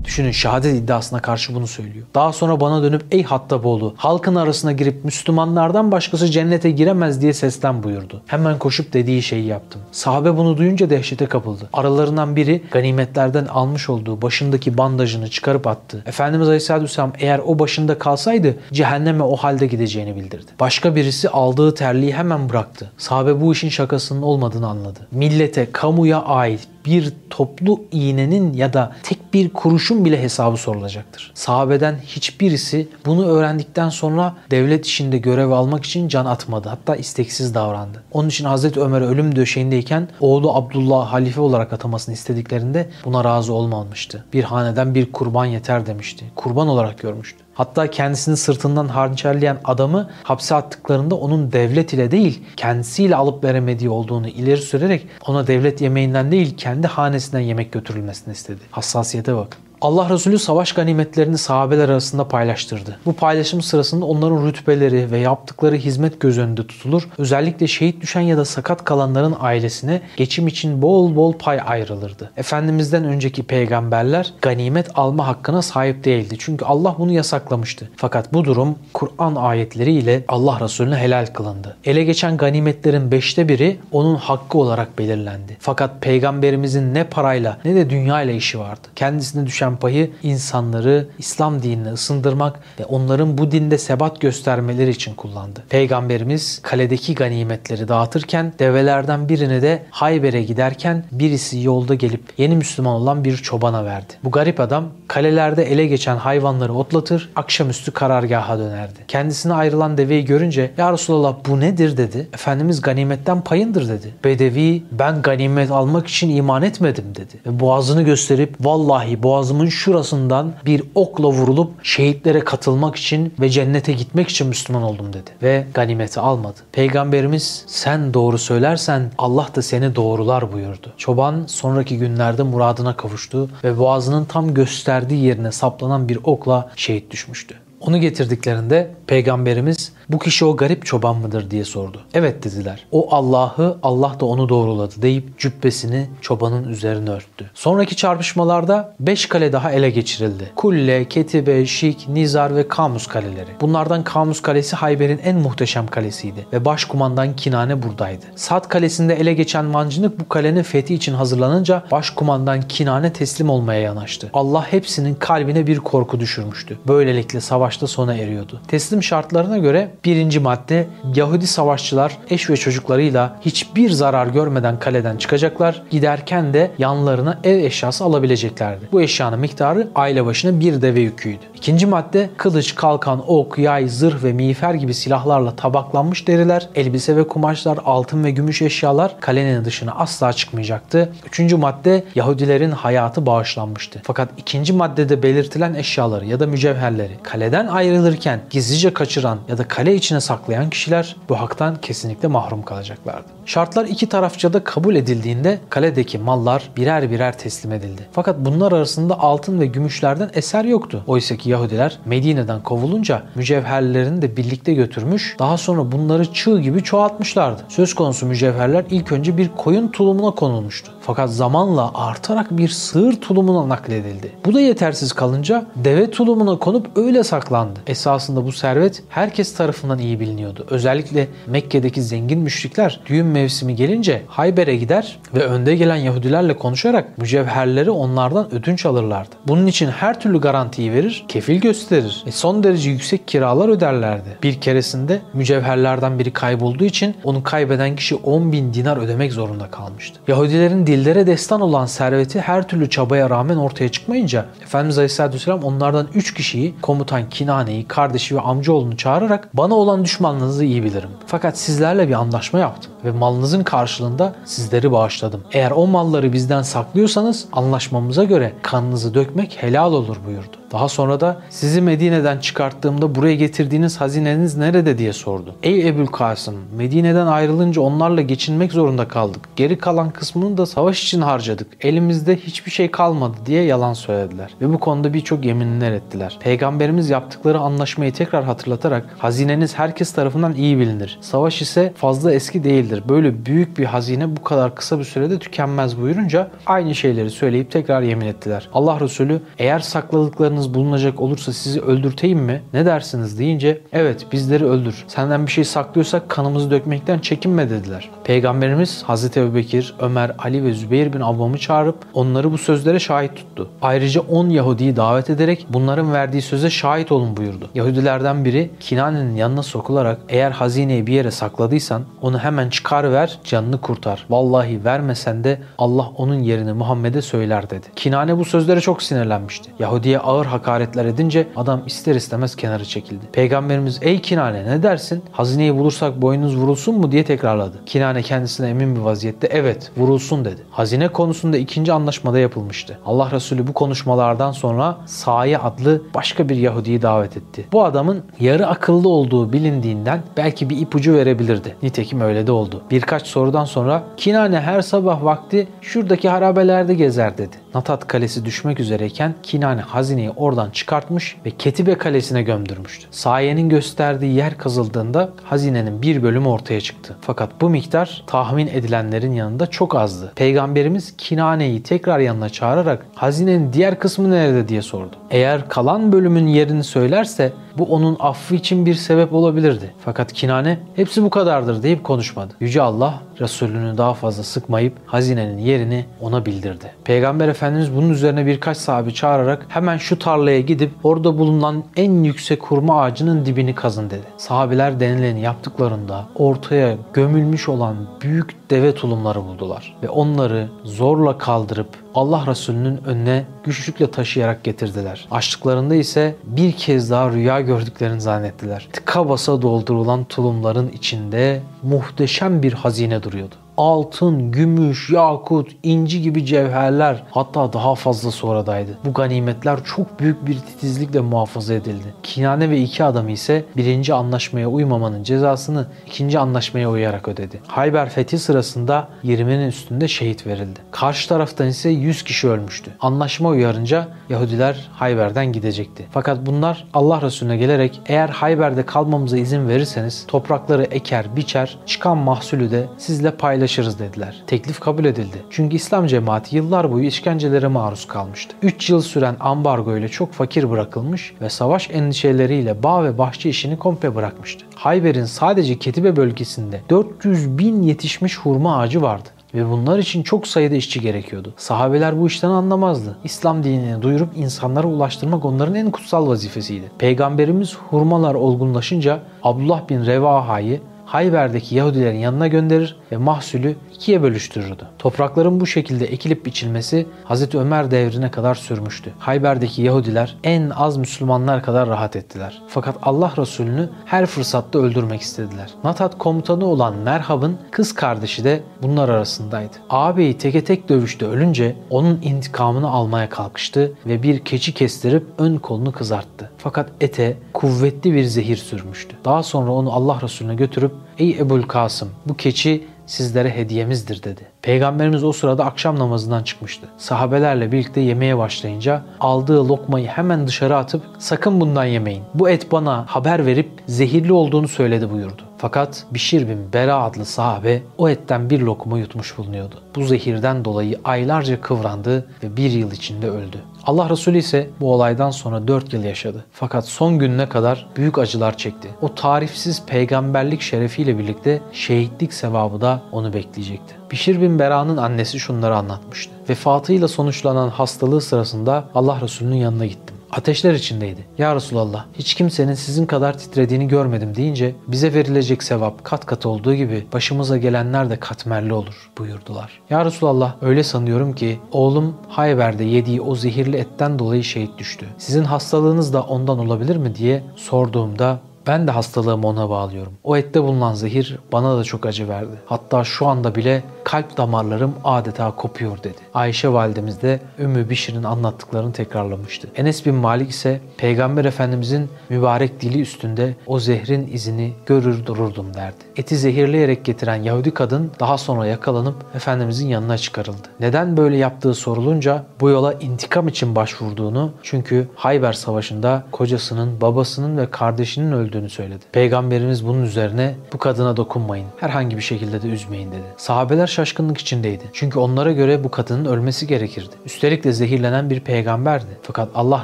Düşünün şehadet iddiasına karşı bunu söylüyor. Daha sonra bana dönüp ey Hattaboğlu halkın arasına girip Müslümanlardan başkası cennete giremez diye seslen buyurdu. Hemen koşup dediği şeyi yaptım. Sahabe bunu duyunca dehşete kapıldı. Aralarından biri ganimetlerden almış olduğu başındaki bandajını çıkarıp attı. Efendimiz Aleyhisselatü Vesselam eğer o başında kalsaydı cehenneme o halde gideceğini bildirdi. Başka birisi aldığı terliği hemen bıraktı. Sahabe bu işin şakasının olmadığını anladı. Millete, kamuya ait bir toplu iğnenin ya da tek bir kuruşun bile hesabı sorulacaktır. Sahabeden hiçbirisi bunu öğrendikten sonra devlet işinde görev almak için can atmadı. Hatta isteksiz davrandı. Onun için Hazreti Ömer ölüm döşeğindeyken oğlu Abdullah halife olarak atamasını istediklerinde buna razı olmamıştı. Bir haneden bir kurban yeter demişti. Kurban olarak görmüştü. Hatta kendisini sırtından hançerleyen adamı hapse attıklarında onun devlet ile değil kendisiyle alıp veremediği olduğunu ileri sürerek ona devlet yemeğinden değil kendi hanesinden yemek götürülmesini istedi. Hassasiyete bak. Allah Resulü savaş ganimetlerini sahabeler arasında paylaştırdı. Bu paylaşım sırasında onların rütbeleri ve yaptıkları hizmet göz önünde tutulur. Özellikle şehit düşen ya da sakat kalanların ailesine geçim için bol bol pay ayrılırdı. Efendimizden önceki peygamberler ganimet alma hakkına sahip değildi. Çünkü Allah bunu yasaklamıştı. Fakat bu durum Kur'an ayetleriyle Allah Resulüne helal kılındı. Ele geçen ganimetlerin beşte biri onun hakkı olarak belirlendi. Fakat peygamberimizin ne parayla ne de dünya ile işi vardı. Kendisine düşen düşen payı insanları İslam dinine ısındırmak ve onların bu dinde sebat göstermeleri için kullandı. Peygamberimiz kaledeki ganimetleri dağıtırken develerden birini de Hayber'e giderken birisi yolda gelip yeni Müslüman olan bir çobana verdi. Bu garip adam kalelerde ele geçen hayvanları otlatır, akşamüstü karargaha dönerdi. Kendisine ayrılan deveyi görünce ya Resulallah bu nedir dedi. Efendimiz ganimetten payındır dedi. Bedevi ben ganimet almak için iman etmedim dedi. Ve boğazını gösterip vallahi boğazım boğazımın şurasından bir okla vurulup şehitlere katılmak için ve cennete gitmek için Müslüman oldum dedi. Ve ganimeti almadı. Peygamberimiz sen doğru söylersen Allah da seni doğrular buyurdu. Çoban sonraki günlerde muradına kavuştu ve boğazının tam gösterdiği yerine saplanan bir okla şehit düşmüştü. Onu getirdiklerinde peygamberimiz bu kişi o garip çoban mıdır diye sordu. Evet dediler. O Allah'ı Allah da onu doğruladı deyip cübbesini çobanın üzerine örttü. Sonraki çarpışmalarda 5 kale daha ele geçirildi. Kulle, Ketibe, Şik, Nizar ve Kamus kaleleri. Bunlardan Kamus kalesi Hayber'in en muhteşem kalesiydi ve başkumandan Kinane buradaydı. Sad kalesinde ele geçen mancınık bu kalenin fethi için hazırlanınca başkumandan Kinane teslim olmaya yanaştı. Allah hepsinin kalbine bir korku düşürmüştü. Böylelikle savaşta sona eriyordu. Teslim şartlarına göre Birinci madde Yahudi savaşçılar eş ve çocuklarıyla hiçbir zarar görmeden kaleden çıkacaklar. Giderken de yanlarına ev eşyası alabileceklerdi. Bu eşyanın miktarı aile başına bir deve yüküydü. İkinci madde kılıç, kalkan, ok, yay, zırh ve miğfer gibi silahlarla tabaklanmış deriler, elbise ve kumaşlar, altın ve gümüş eşyalar kalenin dışına asla çıkmayacaktı. Üçüncü madde Yahudilerin hayatı bağışlanmıştı. Fakat ikinci maddede belirtilen eşyaları ya da mücevherleri kaleden ayrılırken gizlice kaçıran ya da kale kale içine saklayan kişiler bu haktan kesinlikle mahrum kalacaklardı. Şartlar iki tarafça da kabul edildiğinde kaledeki mallar birer birer teslim edildi. Fakat bunlar arasında altın ve gümüşlerden eser yoktu. Oysa ki Yahudiler Medine'den kovulunca mücevherlerini de birlikte götürmüş, daha sonra bunları çığ gibi çoğaltmışlardı. Söz konusu mücevherler ilk önce bir koyun tulumuna konulmuştu. Fakat zamanla artarak bir sığır tulumuna nakledildi. Bu da yetersiz kalınca deve tulumuna konup öyle saklandı. Esasında bu servet herkes tarafından iyi biliniyordu. Özellikle Mekke'deki zengin müşrikler düğün mevsimi gelince Hayber'e gider ve önde gelen Yahudilerle konuşarak mücevherleri onlardan ödünç alırlardı. Bunun için her türlü garantiyi verir, kefil gösterir. E son derece yüksek kiralar öderlerdi. Bir keresinde mücevherlerden biri kaybolduğu için onu kaybeden kişi 10 bin dinar ödemek zorunda kalmıştı. Yahudilerin dillere destan olan serveti her türlü çabaya rağmen ortaya çıkmayınca Efendimiz Aleyhisselatü Vesselam onlardan 3 kişiyi komutan Kinane'yi, kardeşi ve amcaoğlunu çağırarak bana olan düşmanlığınızı iyi bilirim. Fakat sizlerle bir anlaşma yaptım ve malınızın karşılığında sizleri bağışladım. Eğer o malları bizden saklıyorsanız anlaşmamıza göre kanınızı dökmek helal olur buyurdu. Daha sonra da sizi Medine'den çıkarttığımda buraya getirdiğiniz hazineniz nerede diye sordu. Ey Ebul Kasım Medine'den ayrılınca onlarla geçinmek zorunda kaldık. Geri kalan kısmını da savaş için harcadık. Elimizde hiçbir şey kalmadı diye yalan söylediler. Ve bu konuda birçok yeminler ettiler. Peygamberimiz yaptıkları anlaşmayı tekrar hatırlatarak hazineniz herkes tarafından iyi bilinir. Savaş ise fazla eski değildir. Böyle büyük bir hazine bu kadar kısa bir sürede tükenmez buyurunca aynı şeyleri söyleyip tekrar yemin ettiler. Allah Resulü eğer sakladıklarınız bulunacak olursa sizi öldürteyim mi? Ne dersiniz deyince evet bizleri öldür. Senden bir şey saklıyorsak kanımızı dökmekten çekinme dediler. Peygamberimiz Hazreti Ebubekir, Ömer, Ali ve Zübeyir bin Avvam'ı çağırıp onları bu sözlere şahit tuttu. Ayrıca 10 Yahudi'yi davet ederek bunların verdiği söze şahit olun buyurdu. Yahudilerden biri Kinane'nin yanına sokularak eğer hazineyi bir yere sakladıysan onu hemen çıkar ver canını kurtar. Vallahi vermesen de Allah onun yerini Muhammed'e söyler dedi. Kinane bu sözlere çok sinirlenmişti. Yahudi'ye ağır hakaretler edince adam ister istemez kenara çekildi. Peygamberimiz ey Kinane ne dersin? Hazineyi bulursak boynunuz vurulsun mu diye tekrarladı. Kinane kendisine emin bir vaziyette evet vurulsun dedi. Hazine konusunda ikinci anlaşmada yapılmıştı. Allah Resulü bu konuşmalardan sonra Saye adlı başka bir Yahudi'yi davet etti. Bu adamın yarı akıllı olduğu bilindiğinden belki bir ipucu verebilirdi. Nitekim öyle de oldu. Birkaç sorudan sonra Kinane her sabah vakti şuradaki harabelerde gezer dedi. Natat Kalesi düşmek üzereyken Kinane hazineyi oradan çıkartmış ve Ketibe Kalesi'ne gömdürmüştü. Sayenin gösterdiği yer kazıldığında hazinenin bir bölümü ortaya çıktı. Fakat bu miktar tahmin edilenlerin yanında çok azdı. Peygamberimiz Kinane'yi tekrar yanına çağırarak hazinenin diğer kısmı nerede diye sordu. Eğer kalan bölümün yerini söylerse bu onun affı için bir sebep olabilirdi. Fakat Kinane hepsi bu kadardır deyip konuşmadı. Yüce Allah Resulünü daha fazla sıkmayıp hazinenin yerini ona bildirdi. Peygamber Efendimiz bunun üzerine birkaç sahabi çağırarak hemen şu tarlaya gidip orada bulunan en yüksek hurma ağacının dibini kazın dedi. Sahabiler denileni yaptıklarında ortaya gömülmüş olan büyük deve tulumları buldular ve onları zorla kaldırıp Allah Resulü'nün önüne güçlükle taşıyarak getirdiler. Açlıklarında ise bir kez daha rüya gördüklerini zannettiler. Tıka basa doldurulan tulumların içinde muhteşem bir hazine duruyordu altın, gümüş, yakut, inci gibi cevherler hatta daha fazlası oradaydı. Bu ganimetler çok büyük bir titizlikle muhafaza edildi. Kinane ve iki adamı ise birinci anlaşmaya uymamanın cezasını ikinci anlaşmaya uyarak ödedi. Hayber fethi sırasında 20'nin üstünde şehit verildi. Karşı taraftan ise 100 kişi ölmüştü. Anlaşma uyarınca Yahudiler Hayber'den gidecekti. Fakat bunlar Allah Resulüne gelerek eğer Hayber'de kalmamıza izin verirseniz toprakları eker, biçer, çıkan mahsulü de sizle paylaşırız paylaşırız dediler. Teklif kabul edildi. Çünkü İslam cemaati yıllar boyu işkencelere maruz kalmıştı. 3 yıl süren ambargo ile çok fakir bırakılmış ve savaş endişeleriyle bağ ve bahçe işini komple bırakmıştı. Hayber'in sadece Ketibe bölgesinde 400 bin yetişmiş hurma ağacı vardı ve bunlar için çok sayıda işçi gerekiyordu. Sahabeler bu işten anlamazdı. İslam dinini duyurup insanlara ulaştırmak onların en kutsal vazifesiydi. Peygamberimiz hurmalar olgunlaşınca Abdullah bin Revaha'yı Hayber'deki Yahudilerin yanına gönderir ve mahsulü ikiye bölüştürürdü. Toprakların bu şekilde ekilip biçilmesi Hz. Ömer devrine kadar sürmüştü. Hayber'deki Yahudiler en az Müslümanlar kadar rahat ettiler. Fakat Allah Resulü'nü her fırsatta öldürmek istediler. Natat komutanı olan Merhab'ın kız kardeşi de bunlar arasındaydı. Ağabeyi teke tek dövüşte ölünce onun intikamını almaya kalkıştı ve bir keçi kestirip ön kolunu kızarttı. Fakat ete kuvvetli bir zehir sürmüştü. Daha sonra onu Allah Resulüne götürüp Ey Ebul Kasım bu keçi sizlere hediyemizdir dedi. Peygamberimiz o sırada akşam namazından çıkmıştı. Sahabelerle birlikte yemeye başlayınca aldığı lokmayı hemen dışarı atıp sakın bundan yemeyin. Bu et bana haber verip zehirli olduğunu söyledi buyurdu. Fakat Bişir bin Bera adlı sahabe o etten bir lokma yutmuş bulunuyordu. Bu zehirden dolayı aylarca kıvrandı ve bir yıl içinde öldü. Allah Resulü ise bu olaydan sonra 4 yıl yaşadı. Fakat son gününe kadar büyük acılar çekti. O tarifsiz peygamberlik şerefiyle birlikte şehitlik sevabı da onu bekleyecekti. Bişir bin Bera'nın annesi şunları anlatmıştı. Vefatıyla sonuçlanan hastalığı sırasında Allah Resulü'nün yanına gittim. Ateşler içindeydi. Ya Resulallah hiç kimsenin sizin kadar titrediğini görmedim deyince bize verilecek sevap kat kat olduğu gibi başımıza gelenler de katmerli olur buyurdular. Ya Resulallah öyle sanıyorum ki oğlum Hayber'de yediği o zehirli etten dolayı şehit düştü. Sizin hastalığınız da ondan olabilir mi diye sorduğumda Ben de hastalığımı ona bağlıyorum. O ette bulunan zehir bana da çok acı verdi. Hatta şu anda bile kalp damarlarım adeta kopuyor dedi. Ayşe validemiz de Ümmü Bişir'in anlattıklarını tekrarlamıştı. Enes bin Malik ise Peygamber Efendimizin mübarek dili üstünde o zehrin izini görür dururdum derdi. Eti zehirleyerek getiren Yahudi kadın daha sonra yakalanıp Efendimizin yanına çıkarıldı. Neden böyle yaptığı sorulunca bu yola intikam için başvurduğunu çünkü Hayber Savaşı'nda kocasının, babasının ve kardeşinin öldüğünü söyledi. Peygamberimiz bunun üzerine bu kadına dokunmayın, herhangi bir şekilde de üzmeyin dedi. Sahabeler şaşkınlık içindeydi. Çünkü onlara göre bu kadının ölmesi gerekirdi. Üstelik de zehirlenen bir peygamberdi. Fakat Allah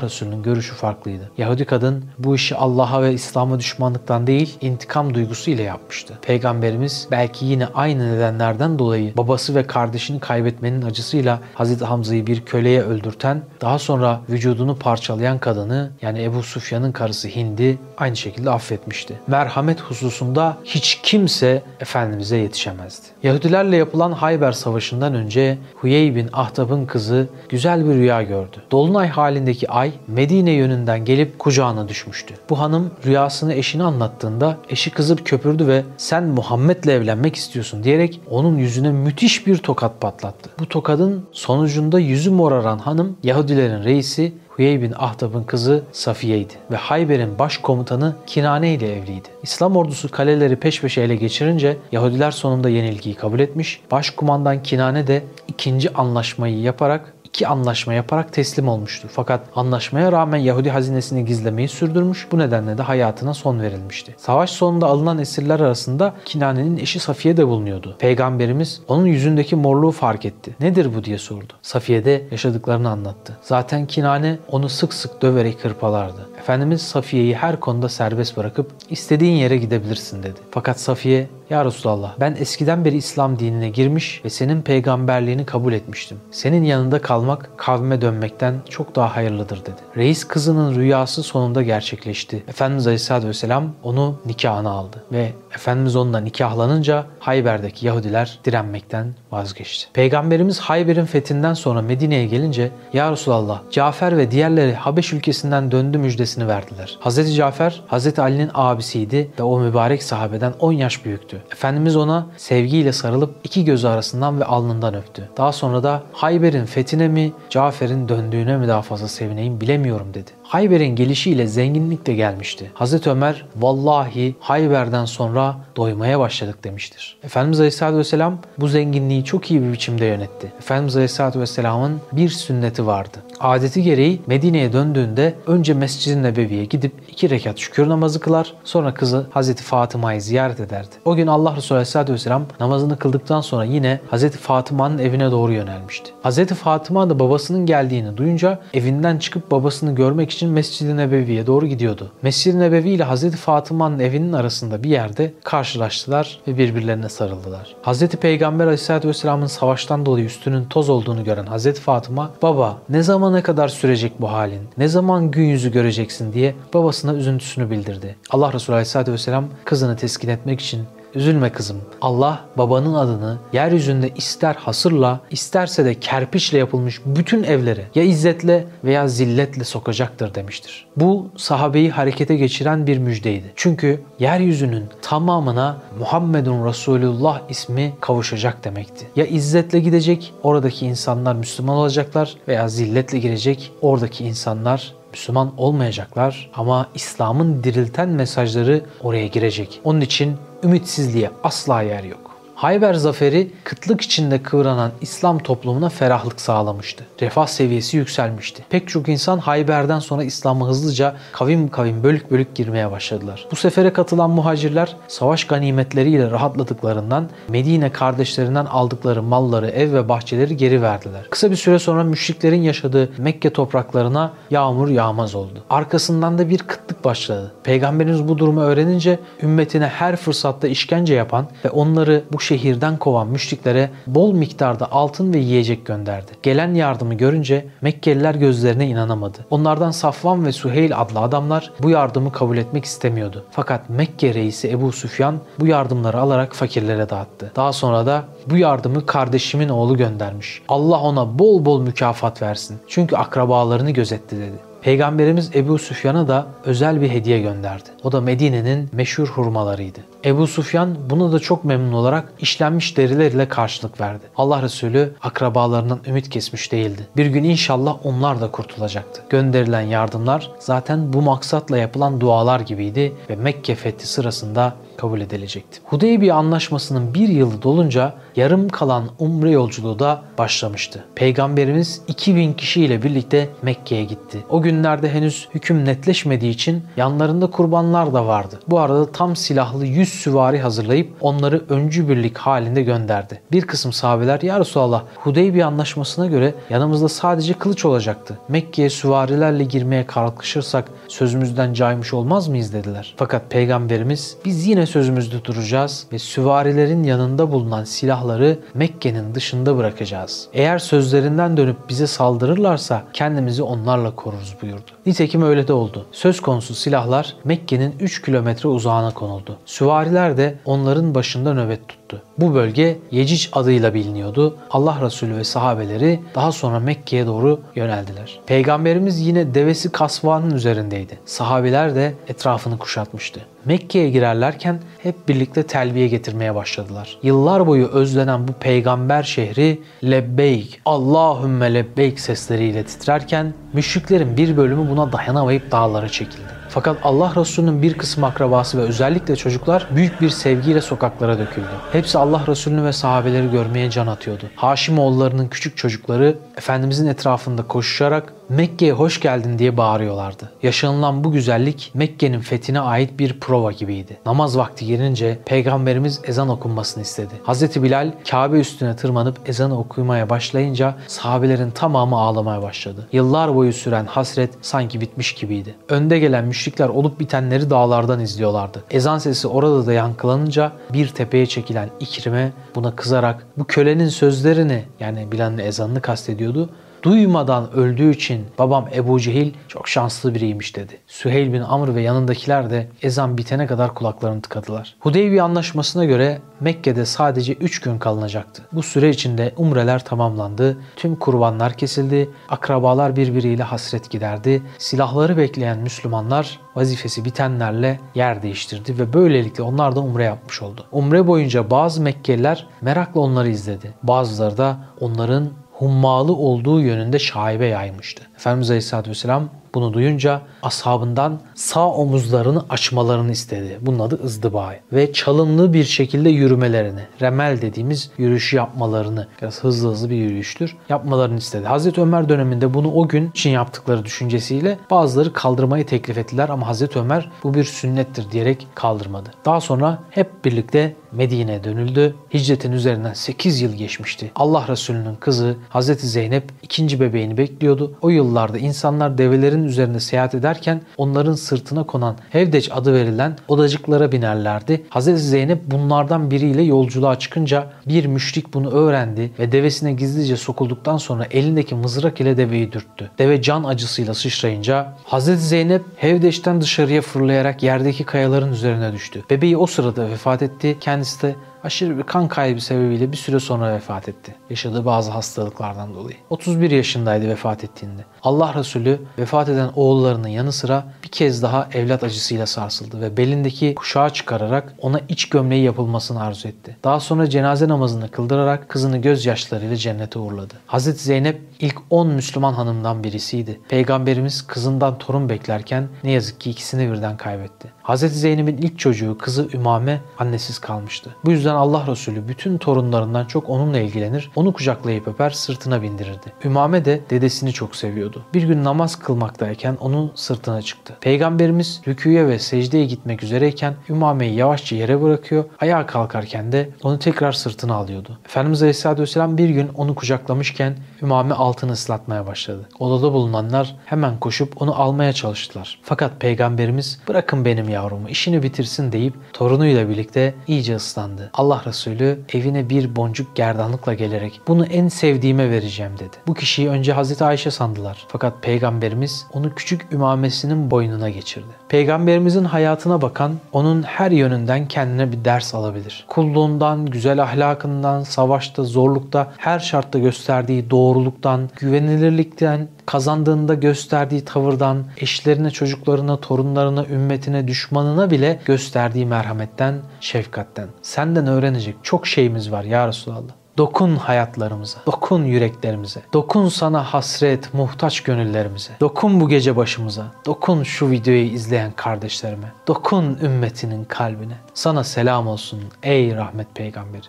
Resulü'nün görüşü farklıydı. Yahudi kadın bu işi Allah'a ve İslam'a düşmanlıktan değil, intikam duygusu ile yapmıştı. Peygamberimiz belki yine aynı nedenlerden dolayı babası ve kardeşini kaybetmenin acısıyla Hazreti Hamza'yı bir köleye öldürten, daha sonra vücudunu parçalayan kadını yani Ebu Sufyan'ın karısı Hindi aynı şekilde affetmişti. Merhamet hususunda hiç kimse Efendimiz'e yetişemezdi. Yahudilerle yapılan Hayber Savaşı'ndan önce Huyey bin Ahtab'ın kızı güzel bir rüya gördü. Dolunay halindeki ay Medine yönünden gelip kucağına düşmüştü. Bu hanım rüyasını eşine anlattığında eşi kızıp köpürdü ve sen Muhammed'le evlenmek istiyorsun diyerek onun yüzüne müthiş bir tokat patlattı. Bu tokadın sonucunda yüzü moraran hanım Yahudilerin reisi Huyey bin Ahtab'ın kızı Safiye'ydi ve Hayber'in başkomutanı Kinane ile evliydi. İslam ordusu kaleleri peş peşe ele geçirince Yahudiler sonunda yenilgiyi kabul etmiş. Başkumandan Kinane de ikinci anlaşmayı yaparak iki anlaşma yaparak teslim olmuştu. Fakat anlaşmaya rağmen Yahudi hazinesini gizlemeyi sürdürmüş. Bu nedenle de hayatına son verilmişti. Savaş sonunda alınan esirler arasında Kinane'nin eşi Safiye de bulunuyordu. Peygamberimiz onun yüzündeki morluğu fark etti. Nedir bu diye sordu. Safiye de yaşadıklarını anlattı. Zaten Kinane onu sık sık döverek hırpalardı. Efendimiz Safiye'yi her konuda serbest bırakıp istediğin yere gidebilirsin dedi. Fakat Safiye ya Resulallah ben eskiden beri İslam dinine girmiş ve senin peygamberliğini kabul etmiştim. Senin yanında kalmak kavme dönmekten çok daha hayırlıdır dedi. Reis kızının rüyası sonunda gerçekleşti. Efendimiz Aleyhisselatü Vesselam onu nikahına aldı ve Efendimiz onunla nikahlanınca Hayber'deki Yahudiler direnmekten vazgeçti. Peygamberimiz Hayber'in fethinden sonra Medine'ye gelince Ya Resulallah Cafer ve diğerleri Habeş ülkesinden döndü müjdesini verdiler. Hz. Cafer Hz. Ali'nin abisiydi ve o mübarek sahabeden 10 yaş büyüktü. Efendimiz ona sevgiyle sarılıp iki gözü arasından ve alnından öptü. Daha sonra da Hayber'in fethine mi Cafer'in döndüğüne mi daha fazla sevineyim bilemiyorum dedi. Hayber'in gelişiyle zenginlik de gelmişti. Hazreti Ömer vallahi Hayber'den sonra doymaya başladık demiştir. Efendimiz Aleyhisselatü Vesselam bu zenginliği çok iyi bir biçimde yönetti. Efendimiz Aleyhisselatü Vesselam'ın bir sünneti vardı. Adeti gereği Medine'ye döndüğünde önce Mescid-i Nebevi'ye gidip iki rekat şükür namazı kılar, sonra kızı Hazreti Fatıma'yı ziyaret ederdi. O gün Allah Resulü Aleyhisselatü Vesselam namazını kıldıktan sonra yine Hazreti Fatıma'nın evine doğru yönelmişti. Hazreti Fatıma da babasının geldiğini duyunca evinden çıkıp babasını görmek için Mescid-i Nebevi'ye doğru gidiyordu. Mescid-i Nebevi ile Hazreti Fatıma'nın evinin arasında bir yerde karşılaştılar ve birbirlerine sarıldılar. Hazreti Peygamber Aleyhisselatü Vesselam'ın savaştan dolayı üstünün toz olduğunu gören Hazreti Fatıma, baba ne zamana kadar sürecek bu halin, ne zaman gün yüzü göreceksin diye babasına üzüntüsünü bildirdi. Allah Resulü Aleyhisselatü Vesselam kızını teskin etmek için Üzülme kızım. Allah babanın adını yeryüzünde ister hasırla, isterse de kerpiçle yapılmış bütün evlere ya izzetle veya zilletle sokacaktır demiştir. Bu sahabeyi harekete geçiren bir müjdeydi. Çünkü yeryüzünün tamamına Muhammedun Resulullah ismi kavuşacak demekti. Ya izzetle gidecek, oradaki insanlar Müslüman olacaklar veya zilletle girecek, oradaki insanlar Müslüman olmayacaklar ama İslam'ın dirilten mesajları oraya girecek. Onun için ümitsizliğe asla yer yok. Hayber zaferi kıtlık içinde kıvranan İslam toplumuna ferahlık sağlamıştı. Refah seviyesi yükselmişti. Pek çok insan Hayber'den sonra İslam'a hızlıca kavim kavim bölük bölük girmeye başladılar. Bu sefere katılan muhacirler savaş ganimetleriyle rahatladıklarından Medine kardeşlerinden aldıkları malları, ev ve bahçeleri geri verdiler. Kısa bir süre sonra müşriklerin yaşadığı Mekke topraklarına yağmur yağmaz oldu. Arkasından da bir kıtlık başladı. Peygamberimiz bu durumu öğrenince ümmetine her fırsatta işkence yapan ve onları bu şehirden kovan müşriklere bol miktarda altın ve yiyecek gönderdi. Gelen yardımı görünce Mekkeliler gözlerine inanamadı. Onlardan Safvan ve Süheyl adlı adamlar bu yardımı kabul etmek istemiyordu. Fakat Mekke reisi Ebu Süfyan bu yardımları alarak fakirlere dağıttı. Daha sonra da bu yardımı kardeşimin oğlu göndermiş. Allah ona bol bol mükafat versin. Çünkü akrabalarını gözetti dedi. Peygamberimiz Ebu Süfyan'a da özel bir hediye gönderdi. O da Medine'nin meşhur hurmalarıydı. Ebu Sufyan buna da çok memnun olarak işlenmiş deriler ile karşılık verdi. Allah Resulü akrabalarından ümit kesmiş değildi. Bir gün inşallah onlar da kurtulacaktı. Gönderilen yardımlar zaten bu maksatla yapılan dualar gibiydi ve Mekke fethi sırasında kabul edilecekti. Hudeybiye anlaşmasının bir yılı dolunca yarım kalan umre yolculuğu da başlamıştı. Peygamberimiz 2000 kişiyle birlikte Mekke'ye gitti. O günlerde henüz hüküm netleşmediği için yanlarında kurbanlar da vardı. Bu arada tam silahlı 100 süvari hazırlayıp onları öncü birlik halinde gönderdi. Bir kısım sahabeler ya Resulallah Hudeybiye anlaşmasına göre yanımızda sadece kılıç olacaktı. Mekke'ye süvarilerle girmeye kalkışırsak sözümüzden caymış olmaz mıyız dediler. Fakat Peygamberimiz biz yine sözümüzde duracağız ve süvarilerin yanında bulunan silahları Mekke'nin dışında bırakacağız. Eğer sözlerinden dönüp bize saldırırlarsa kendimizi onlarla koruruz buyurdu. Nitekim öyle de oldu. Söz konusu silahlar Mekke'nin 3 kilometre uzağına konuldu. Süvariler de onların başında nöbet tuttu. Bu bölge Yecic adıyla biliniyordu. Allah Resulü ve sahabeleri daha sonra Mekke'ye doğru yöneldiler. Peygamberimiz yine devesi kasvanın üzerindeydi. Sahabeler de etrafını kuşatmıştı. Mekke'ye girerlerken hep birlikte telbiye getirmeye başladılar. Yıllar boyu özlenen bu peygamber şehri lebbeyk, Allahümme lebbeyk sesleriyle titrerken müşriklerin bir bölümü buna dayanamayıp dağlara çekildi. Fakat Allah Resulü'nün bir kısım akrabası ve özellikle çocuklar büyük bir sevgiyle sokaklara döküldü. Hepsi Allah Resulü'nü ve sahabeleri görmeye can atıyordu. Haşimoğullarının küçük çocukları Efendimizin etrafında koşuşarak Mekke'ye hoş geldin diye bağırıyorlardı. Yaşanılan bu güzellik Mekke'nin fethine ait bir prova gibiydi. Namaz vakti gelince Peygamberimiz ezan okunmasını istedi. Hz. Bilal Kabe üstüne tırmanıp ezanı okumaya başlayınca sahabelerin tamamı ağlamaya başladı. Yıllar boyu süren hasret sanki bitmiş gibiydi. Önde gelen müşrikler olup bitenleri dağlardan izliyorlardı. Ezan sesi orada da yankılanınca bir tepeye çekilen İkrime buna kızarak bu kölenin sözlerini yani Bilal'in ezanını kastediyordu duymadan öldüğü için babam Ebu Cehil çok şanslı biriymiş dedi. Süheyl bin Amr ve yanındakiler de ezan bitene kadar kulaklarını tıkadılar. Hudeybiye anlaşmasına göre Mekke'de sadece 3 gün kalınacaktı. Bu süre içinde umreler tamamlandı, tüm kurbanlar kesildi, akrabalar birbiriyle hasret giderdi, silahları bekleyen Müslümanlar vazifesi bitenlerle yer değiştirdi ve böylelikle onlar da umre yapmış oldu. Umre boyunca bazı Mekkeliler merakla onları izledi. Bazıları da onların hummalı olduğu yönünde şaibe yaymıştı. Efendimiz Aleyhisselatü Vesselam bunu duyunca ashabından sağ omuzlarını açmalarını istedi. Bunun adı ızdıbai. Ve çalımlı bir şekilde yürümelerini, remel dediğimiz yürüyüşü yapmalarını, biraz hızlı hızlı bir yürüyüştür, yapmalarını istedi. Hazreti Ömer döneminde bunu o gün için yaptıkları düşüncesiyle bazıları kaldırmayı teklif ettiler ama Hazreti Ömer bu bir sünnettir diyerek kaldırmadı. Daha sonra hep birlikte Medine'ye dönüldü. Hicretin üzerinden 8 yıl geçmişti. Allah Resulü'nün kızı Hazreti Zeynep ikinci bebeğini bekliyordu. O yıllarda insanlar develerin üzerinde seyahat ederken onların sırtına konan Hevdeç adı verilen odacıklara binerlerdi. Hazreti Zeynep bunlardan biriyle yolculuğa çıkınca bir müşrik bunu öğrendi ve devesine gizlice sokulduktan sonra elindeki mızrak ile deveyi dürttü. Deve can acısıyla sıçrayınca Hazreti Zeynep Hevdeç'ten dışarıya fırlayarak yerdeki kayaların üzerine düştü. Bebeği o sırada vefat etti. Kendisi de aşırı bir kan kaybı sebebiyle bir süre sonra vefat etti. Yaşadığı bazı hastalıklardan dolayı. 31 yaşındaydı vefat ettiğinde. Allah Resulü vefat eden oğullarının yanı sıra bir kez daha evlat acısıyla sarsıldı ve belindeki kuşağı çıkararak ona iç gömleği yapılmasını arzu etti. Daha sonra cenaze namazını kıldırarak kızını gözyaşlarıyla cennete uğurladı. Hazreti Zeynep ilk 10 Müslüman hanımdan birisiydi. Peygamberimiz kızından torun beklerken ne yazık ki ikisini birden kaybetti. Hazreti Zeynep'in ilk çocuğu kızı Ümame annesiz kalmıştı. Bu yüzden Allah Resulü bütün torunlarından çok onunla ilgilenir, onu kucaklayıp öper, sırtına bindirirdi. Ümame de dedesini çok seviyordu. Bir gün namaz kılmaktayken onun sırtına çıktı. Peygamberimiz rüküye ve secdeye gitmek üzereyken Ümame'yi yavaşça yere bırakıyor, ayağa kalkarken de onu tekrar sırtına alıyordu. Efendimiz Aleyhisselatü Vesselam bir gün onu kucaklamışken Ümame altını ıslatmaya başladı. Odada bulunanlar hemen koşup onu almaya çalıştılar. Fakat Peygamberimiz bırakın benim yavrumu işini bitirsin deyip torunuyla birlikte iyice ıslandı. Allah Resulü evine bir boncuk gerdanlıkla gelerek bunu en sevdiğime vereceğim dedi. Bu kişiyi önce Hazreti Ayşe sandılar. Fakat Peygamberimiz onu küçük ümamesinin boynuna geçirdi. Peygamberimizin hayatına bakan onun her yönünden kendine bir ders alabilir. Kulluğundan, güzel ahlakından, savaşta, zorlukta, her şartta gösterdiği doğruluktan, güvenilirlikten, kazandığında gösterdiği tavırdan, eşlerine, çocuklarına, torunlarına, ümmetine, düşmanına bile gösterdiği merhametten, şefkatten. Senden öğrenecek çok şeyimiz var ya Resulallah. Dokun hayatlarımıza, dokun yüreklerimize, dokun sana hasret, muhtaç gönüllerimize, dokun bu gece başımıza, dokun şu videoyu izleyen kardeşlerime, dokun ümmetinin kalbine. Sana selam olsun ey rahmet peygamberi.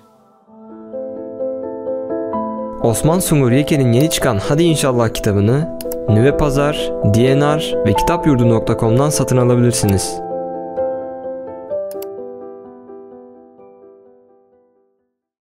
Osman Sungur Yeken'in yeni çıkan Hadi İnşallah kitabını Nüve Pazar, DNR ve kitapyurdu.com'dan satın alabilirsiniz.